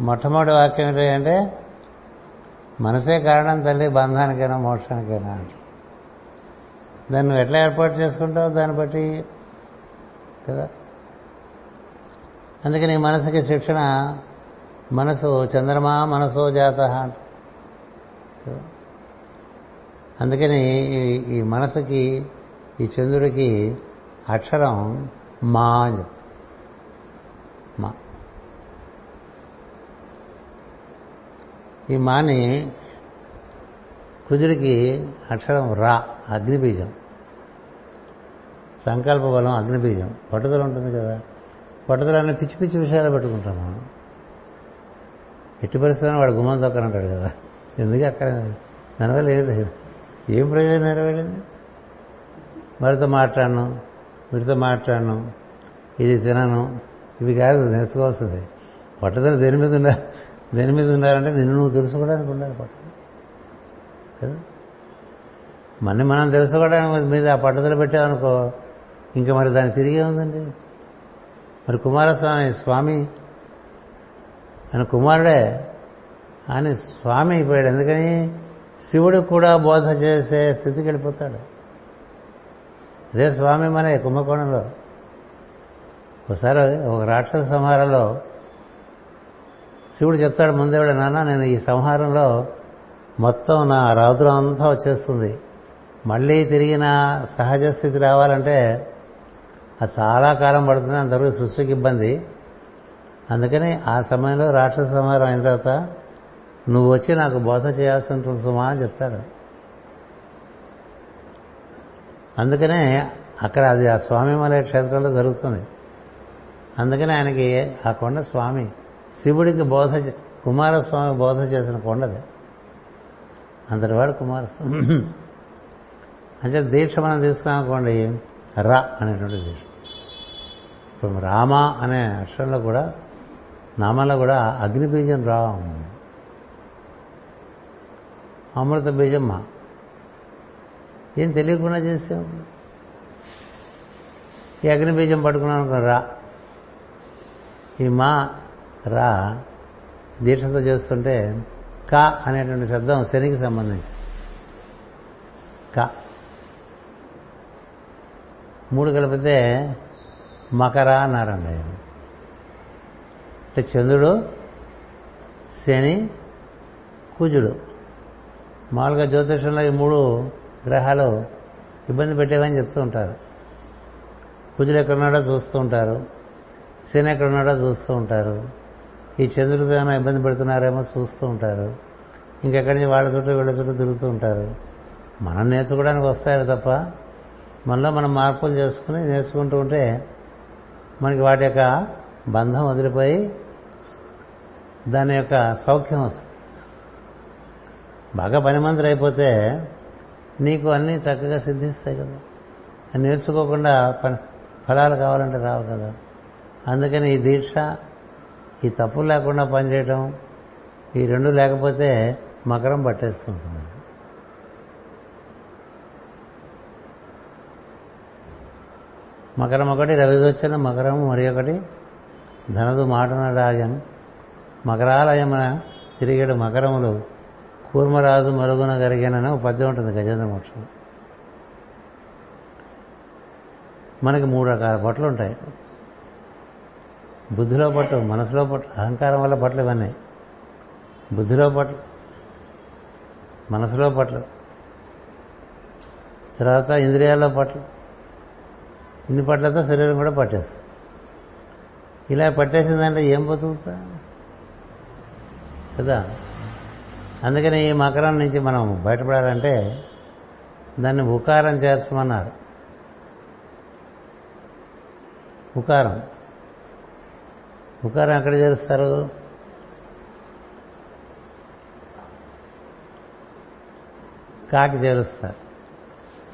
మొట్టమొదటి వాక్యం ఏంటంటే మనసే కారణం తల్లి బంధానికైనా మోక్షానికైనా అంటే. దాన్ని నువ్వు ఎట్లా ఏర్పాటు చేసుకుంటావు? దాన్ని బట్టి కదా? అందుకని నీ మనసుకి శిక్షణ మనసు చంద్రమా మనసో జాత అంట. అందుకని ఈ మనసుకి ఈ చంద్రుడికి అక్షరం మా అని మా. ఈ మాని కుజుడికి అక్షరం రా అగ్నిబీజం. సంకల్ప బలం అగ్నిబీజం. పట్టుదల ఉంటుంది కదా. పట్టుదల అనే పిచ్చి పిచ్చి విషయాలు పెట్టుకుంటాం మనం ఎట్టి పరిస్థితుల్లో వాడు గుమ్మం తొక్కనంటాడు కదా. ఎందుకు అక్కడ? దానివల్ల లేదు. ఏం ప్రయోజనం నెరవేరింది వారితో మాట్లాడను వీటితో మాట్లాడను ఇది తినను ఇవి కాదు నేర్చుకోవాల్సింది పట్టుదల దేని మీద ఉండాలి దేని మీద ఉండాలంటే నిన్ను నువ్వు తెలుసుకోవడానికి ఉండాలి పట్టుదల. కదా? మన మనం తెలుసుకోవడానికి మీద ఆ పట్టుదల పెట్టామనుకో ఇంకా మరి దాన్ని తిరిగే ఉందండి. మరి కుమారస్వామి స్వామి ఆయన కుమారుడే అని స్వామి అయిపోయాడు. ఎందుకని? శివుడు కూడా బోధ చేసే స్థితికి వెళ్ళిపోతాడు. అదే స్వామి మన కుంభకోణంలో. ఒకసారి ఒక రాక్షస సంహారంలో శివుడు చెప్తాడు ముందేవాడు నాన్న నేను ఈ సంహారంలో మొత్తం నా రౌద్రం అంతా వచ్చేస్తుంది. మళ్ళీ తిరిగి నా సహజ స్థితి రావాలంటే అది చాలా కాలం పడుతుంది అంతవరకు సృష్టికి ఇబ్బంది. అందుకని ఆ సమయంలో రాక్షస సంహారం అయిన తర్వాత నువ్వు వచ్చి నాకు బోధ చేయాల్సి ఉంటుంది సుమా అని చెప్తాడు. అందుకనే అక్కడ అది ఆ స్వామిమలయ క్షేత్రంలో జరుగుతుంది. అందుకని ఆయనకి ఆ కొండ స్వామి శివుడికి బోధ కుమారస్వామి బోధ చేసిన కొండది. అంతటి వాడు కుమారస్వామి. అంటే దీక్ష మనం తీసుకున్నామనుకోండి రా అనేటువంటి దీక్ష. ఇప్పుడు రామ అనే అక్షరంలో కూడా నామంలో కూడా అగ్నిబీజం రావం అమృత బీజం మా ఏం తెలియకుండా చేసాం ఈ అగ్ని బీజం పట్టుకున్నాను అనుకో రా. ఈ మా రా దీక్షతో చేస్తుంటే క అనేటువంటి శబ్దం శనికి సంబంధించి. క. మూడు కలిపితే మకర అన్నారండి. అంటే చంద్రుడు శని కుజుడు. మామూలుగా జ్యోతిషంలో ఈ మూడు గ్రహాలు ఇబ్బంది పెట్టేవని చెప్తూ ఉంటారు. కుజుడు ఎక్కడున్నాడో చూస్తూ ఉంటారు. శని ఎక్కడున్నాడో చూస్తూ ఉంటారు. ఈ చంద్రుడితో ఏమైనా ఇబ్బంది పెడుతున్నారేమో చూస్తూ ఉంటారు. ఇంకెక్కడి నుంచి వాళ్ళ చుట్టూ వీళ్ళ చుట్టూ తిరుగుతూ ఉంటారు. మనం నేర్చుకోవడానికి వస్తాయి తప్ప మనలో మనం మార్పులు చేసుకుని నేర్చుకుంటూ ఉంటే మనకి వాటి యొక్క బంధం వదిలిపోయి దాని యొక్క సౌఖ్యం వస్తుంది. బాగా పనిమంతులు అయిపోతే నీకు అన్నీ చక్కగా సిద్ధిస్తాయి కదా. నేర్చుకోకుండా ఫలాలు కావాలంటే రావు కదా. అందుకని ఈ దీక్ష ఈ తప్పు లేకుండా పనిచేయటం ఈ రెండు లేకపోతే మకరం పట్టేస్తుంటుంది. మకరం ఒకటి రవిదొచ్చిన మకరం మరి ఒకటి ధనదు మాటనడాగం మకరాలయమన తిరిగేడు మకరములు కూర్మరాజు మరుగున గరిగానని ఒక పద్యం ఉంటుంది గజేంద్ర మోక్షం. మనకి మూడు రకాల పట్లు ఉంటాయి. బుద్ధిలో పట్టు మనసులో పట్టు అహంకారం వల్ల పట్లు ఇవన్నీ. బుద్ధిలో పట్లు మనసులో పట్లు తర్వాత ఇంద్రియాల్లో పట్లు ఇన్ని పట్లతో శరీరం కూడా పట్టేస్తుంది. ఇలా పట్టేసిందంటే ఏం బతుకుతా? కదా? అందుకని ఈ మకరం నుంచి మనం బయటపడాలంటే దాన్ని ఉకారం చేర్చమన్నారు. ఉకారం. ఉకారం ఎక్కడ చేరుస్తారు? కాకి చేరుస్తారు.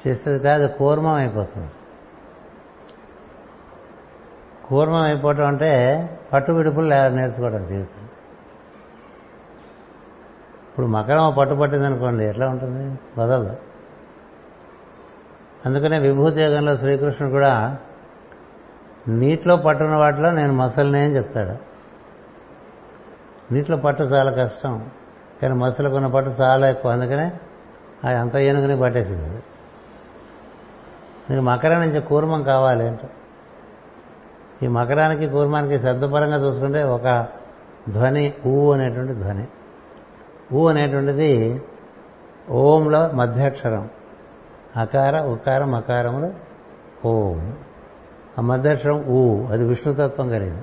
చేస్తే కాదు కూర్మం అయిపోతుంది. కూర్మం అయిపోవటం అంటే పట్టు విడుపులు నేర్చుకోవడం జీవితం. ఇప్పుడు మకరం పట్టు పట్టింది అనుకోండి ఎట్లా ఉంటుంది? వదలదు. అందుకనే విభూతి యోగంలో శ్రీకృష్ణుడు కూడా నీటిలో పట్టున్న వాటిలో నేను మసలినే అని చెప్తాడు. నీటిలో పట్టు చాలా కష్టం కానీ మసలుకున్న పట్టు చాలా ఎక్కువ అందుకనే అది అంత ఏనుగుని పట్టేసింది నీకు మకరం నుంచి కూర్మం కావాలి అంటే ఈ మకరానికి కూర్మానికి శబ్దపరంగా చూసుకుంటే ఒక ధ్వని ఊ అనేటువంటి ధ్వని. ఊ అనేటువంటిది ఓంలో మధ్యాక్షరం. అకార ఉకారం అకారములు ఓం. ఆ మధ్యాక్షరం ఊ అది విష్ణుతత్వం కలిగింది.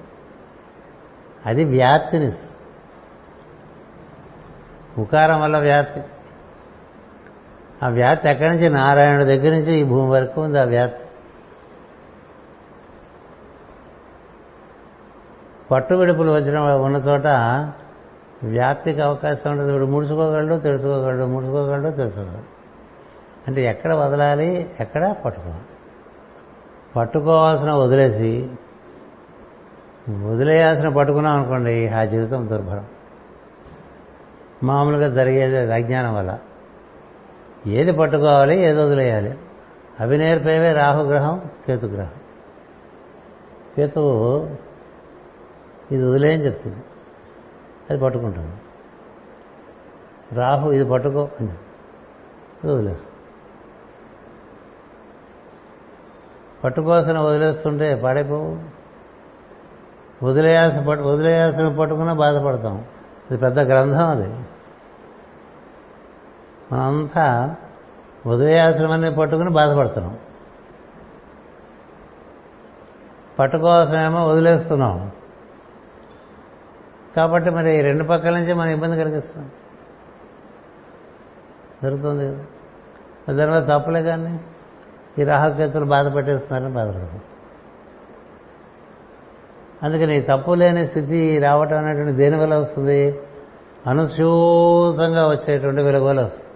అది వ్యాప్తిని ఉకారం వల్ల వ్యాప్తి. ఆ వ్యాప్తి ఎక్కడి నుంచి? నారాయణుడి దగ్గర నుంచి ఈ భూమి వరకు ఉంది ఆ వ్యాప్తి. పట్టు విడుపులు వచ్చిన ఉన్న చోట వ్యాప్తికి అవకాశం ఉంటుంది ఇప్పుడు ముడుచుకోగలడు తెలుసుకోగలడు ముడుచుకోగలడు తెలుసుకోగలడు. అంటే ఎక్కడ వదలాలి ఎక్కడ పట్టుకోవాలి. పట్టుకోవాల్సిన వదిలేసి వదిలేయాల్సిన పట్టుకున్నాం అనుకోండి ఆ జీవితం దుర్భరం. మామూలుగా జరిగేది అజ్ఞానం వల్ల. ఏది పట్టుకోవాలి ఏది వదిలేయాలి? అవి నేర్పేవే రాహుగ్రహం కేతుగ్రహం. కేతువు ఇది వదిలేయని చెప్తుంది. అది పట్టుకుంటాను. రాహు ఇది పట్టుకో అని వదిలేస్తాను పట్టుకోవాల్సిన వదిలేస్తుంటే పాడైపోవు వదిలేయాల్సిన పట్టు వదిలేయాల్సిన పట్టుకున్నా బాధపడతాం. ఇది పెద్ద గ్రంథం అది. మనంతా వదిలేయాల్సినవన్నీ పట్టుకుని బాధపడుతున్నాం. పట్టుకోవాల్సినేమో వదిలేస్తున్నాం. కాబట్టి మరి రెండు పక్కల నుంచి మనం ఇబ్బంది కలిగిస్తున్నాం. జరుగుతుంది కదా. దానివల్ల తప్పులే కానీ ఈ రాహకేతులు బాధ పెట్టేస్తున్నారని బాధపడతాం అందుకని తప్పు లేని స్థితి రావటం అనేటువంటి దేని వల్ల వస్తుంది? అనుస్యూతంగా వచ్చేటువంటి వెలుగు వస్తుంది.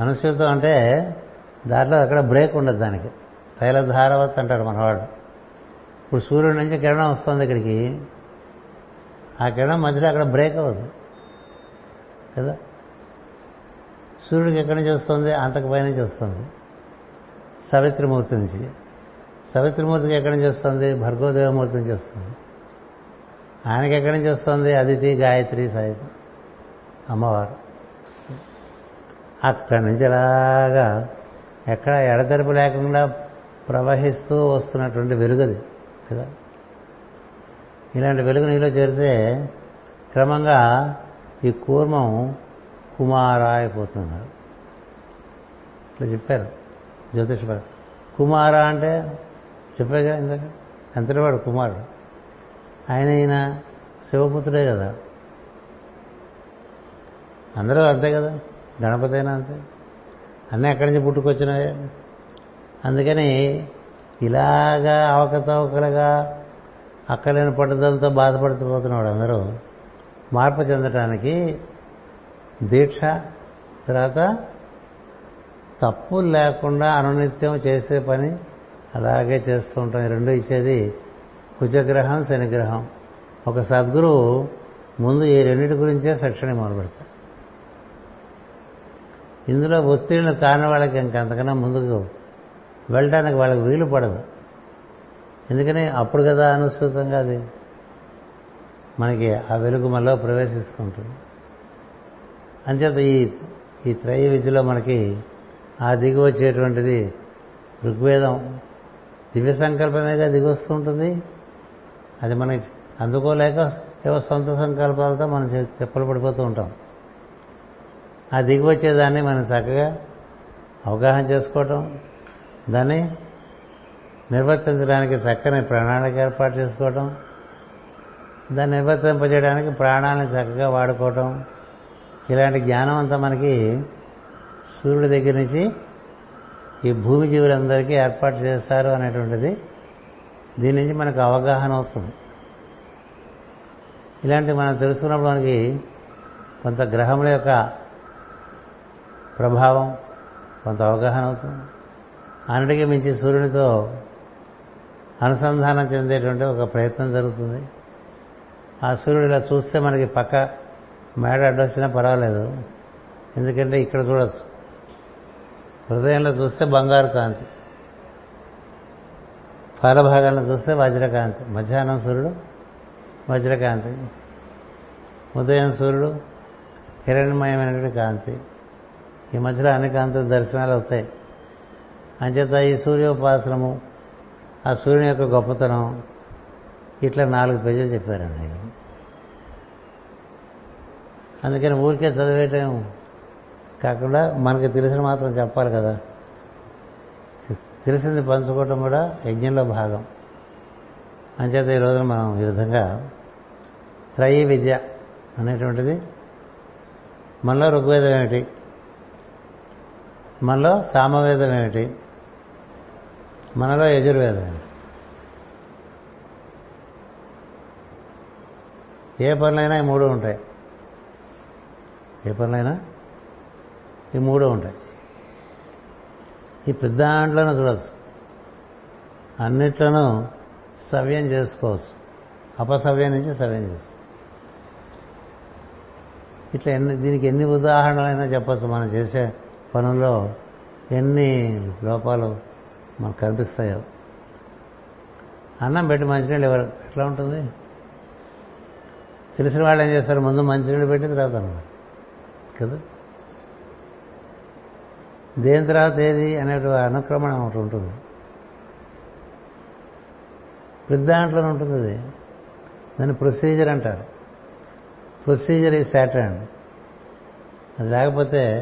అనుస్యూతం అంటే దాంట్లో అక్కడ బ్రేక్ ఉండదు దానికి. తైలధారవత్ అంటారు మనవాడు. ఇప్పుడు సూర్యుడి నుంచి కిరణం వస్తుంది ఇక్కడికి. ఆ కిరణం మధ్యలో అక్కడ బ్రేక్ అవ్వదు. కదా? సూర్యుడికి ఎక్కడి నుంచి వస్తుంది? అంతకు పై నుంచి వస్తుంది. సవిత్రిమూర్తి నుంచి. సవిత్రిమూర్తికి ఎక్కడి నుంచి వస్తుంది? భర్గోదేవమూర్తి నుంచి వస్తుంది. ఆయనకి ఎక్కడి నుంచి వస్తుంది? అదితి గాయత్రి సాయిత్రి అమ్మవారు. అక్కడి నుంచి అలాగా ఎక్కడ ఎడతెరపు లేకుండా ప్రవహిస్తూ వస్తున్నటువంటి వెలుగది. కదా? ఇలాంటి వెలుగు నీలో చేరితే క్రమంగా ఈ కూర్మం కుమార అయిపోతున్నారు ఇట్లా చెప్పారు జ్యోతిష కుమార అంటే చెప్పాగా ఇందాక? ఎంతటి వాడు కుమారుడు? ఆయన ఈయన శివపుత్రుడే కదా. అందరూ అంతే కదా? గణపతి అయినా అంతే. అన్నీ ఎక్కడి నుంచి పుట్టుకొచ్చినాయి? అందుకని ఇలాగా అవకతవకలుగా అక్కలేని పట్టుదలతో బాధపడుతుపోతున్నాడు అందరూ మార్పు చెందటానికి దీక్ష తర్వాత తప్పు లేకుండా అనునిత్యం చేసే పని అలాగే చేస్తూ ఉంటాం. ఈ రెండు ఇచ్చేది కుజగ్రహం శనిగ్రహం. ఒక సద్గురువు ముందు ఈ రెండింటి గురించే శిక్షణ మొదలు పెడతారు ఇందులో ఒత్తిడిని కాని వాళ్ళకి ఇంకంతకన్నా ముందుకు వెళ్ళడానికి వాళ్ళకి వీలు పడదు. ఎందుకని అప్పుడు కదా అనుసృతంగా అది మనకి ఆ వెలుగు మనలో ప్రవేశిస్తుంటుంది. అంచేత ఈ ఈ త్రయ విద్యలో మనకి ఆ దిగి వచ్చేటువంటిది ఋగ్వేదం. దివ్య సంకల్పమేగా దిగి వస్తూ ఉంటుంది అది మనకి అందుకోలేక ఏవో సొంత సంకల్పాలతో మనం తెప్పలు పడిపోతూ ఉంటాం. ఆ దిగి వచ్చేదాన్ని మనం చక్కగా అవగాహన చేసుకోవటం. దాన్ని నిర్వర్తించడానికి చక్కని ప్రణాళిక ఏర్పాటు చేసుకోవటం దాన్ని నిర్వర్తింపజేయడానికి ప్రాణాలను చక్కగా వాడుకోవటం ఇలాంటి జ్ఞానం అంతా మనకి సూర్యుడి దగ్గర నుంచి ఈ భూమి జీవులందరికీ ఏర్పాటు చేస్తారు అనేటువంటిది దీని నుంచి మనకు అవగాహన అవుతుంది. ఇలాంటివి మనం తెలుసుకున్నప్పుడు మనకి కొంత గ్రహముల యొక్క ప్రభావం కొంత అవగాహన అవుతుంది. అన్నిటికీ మించి సూర్యునితో అనుసంధానం చెందేటువంటి ఒక ప్రయత్నం జరుగుతుంది. ఆ సూర్యుడు ఇలా చూస్తే మనకి పక్క మేడ అడ్డొచ్చినా పర్వాలేదు. ఎందుకంటే ఇక్కడ చూడొచ్చు. హృదయంలో చూస్తే బంగారు కాంతి. ఫలభాగంలో చూస్తే వజ్రకాంతి. మధ్యాహ్నం సూర్యుడు వజ్రకాంతి. ఉదయం సూర్యుడు హిరణ్యమయమైనటువంటి కాంతి. ఈ మధ్యలో అన్ని కాంతులు దర్శనాలు అవుతాయి అంచేత ఈ సూర్యోపాసనము ఆ సూర్యుని యొక్క గొప్పతనం ఇట్లా నాలుగు పేజీలు చెప్పారండి. అందుకని ఊరికే చదివేయటం కాకుండా మనకి తెలిసిన మాత్రం చెప్పాలి కదా. తెలిసింది పంచుకోవటం కూడా యజ్ఞంలో భాగం. అంచేత ఈ రోజున మనం ఈ విధంగా త్రయీ విద్య అనేటువంటిది మనలో ఋగ్వేదం ఏమిటి? మనలో సామవేదం ఏమిటి? మనలో యజుర్వేదం. ఏ పనులైనా ఈ మూడు ఉంటాయి. ఏ పనులైనా ఈ మూడు ఉంటాయి. ఈ పెద్ద దాంట్లోనూ చూడవచ్చు అన్నిట్లోనూ సవ్యం చేసుకోవచ్చు. అపసవ్యం నుంచి సవ్యం చేసుకోవచ్చు. ఇట్లా ఎన్ని దీనికి ఎన్ని ఉదాహరణలైనా చెప్పచ్చు. మనం చేసే పనుల్లో ఎన్ని లోపాలు మనకు కనిపిస్తాయో. అన్నం పెట్టి మంచినీళ్ళు ఎవరు? ఎట్లా ఉంటుంది? తెలిసిన వాళ్ళు ఏం చేస్తారు? ముందు మంచినీళ్ళు పెట్టి తర్వాత అన్నం. కదా? దేని తర్వాత ఏది అనేటువంటి అనుక్రమణం ఒకటి ఉంటుంది. ప్రతి దాంట్లోనే ఉంటుంది అది. దాన్ని ప్రొసీజర్ అంటారు. ప్రొసీజర్ ఈ సాటర్న్. అది లేకపోతే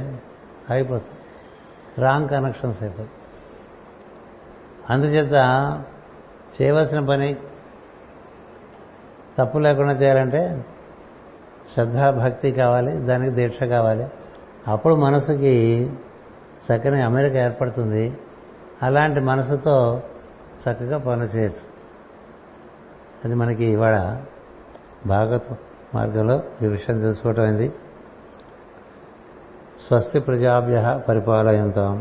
అయిపోతుంది రాంగ్ కనెక్షన్స్ అయిపోతుంది అందుచేత చేయవలసిన పని తప్పు లేకుండా చేయాలంటే శ్రద్ధాభక్తి కావాలి దానికి దీక్ష కావాలి. అప్పుడు మనసుకి చక్కని అమెరిక ఏర్పడుతుంది. అలాంటి మనసుతో చక్కగా పనులు చేయొచ్చు. అది మనకి ఇవాళ భాగవత మార్గంలో ఈ విషయం తెలుసుకోవటం అయింది స్వస్తి ప్రజాభ్య పరిపాలయంతో.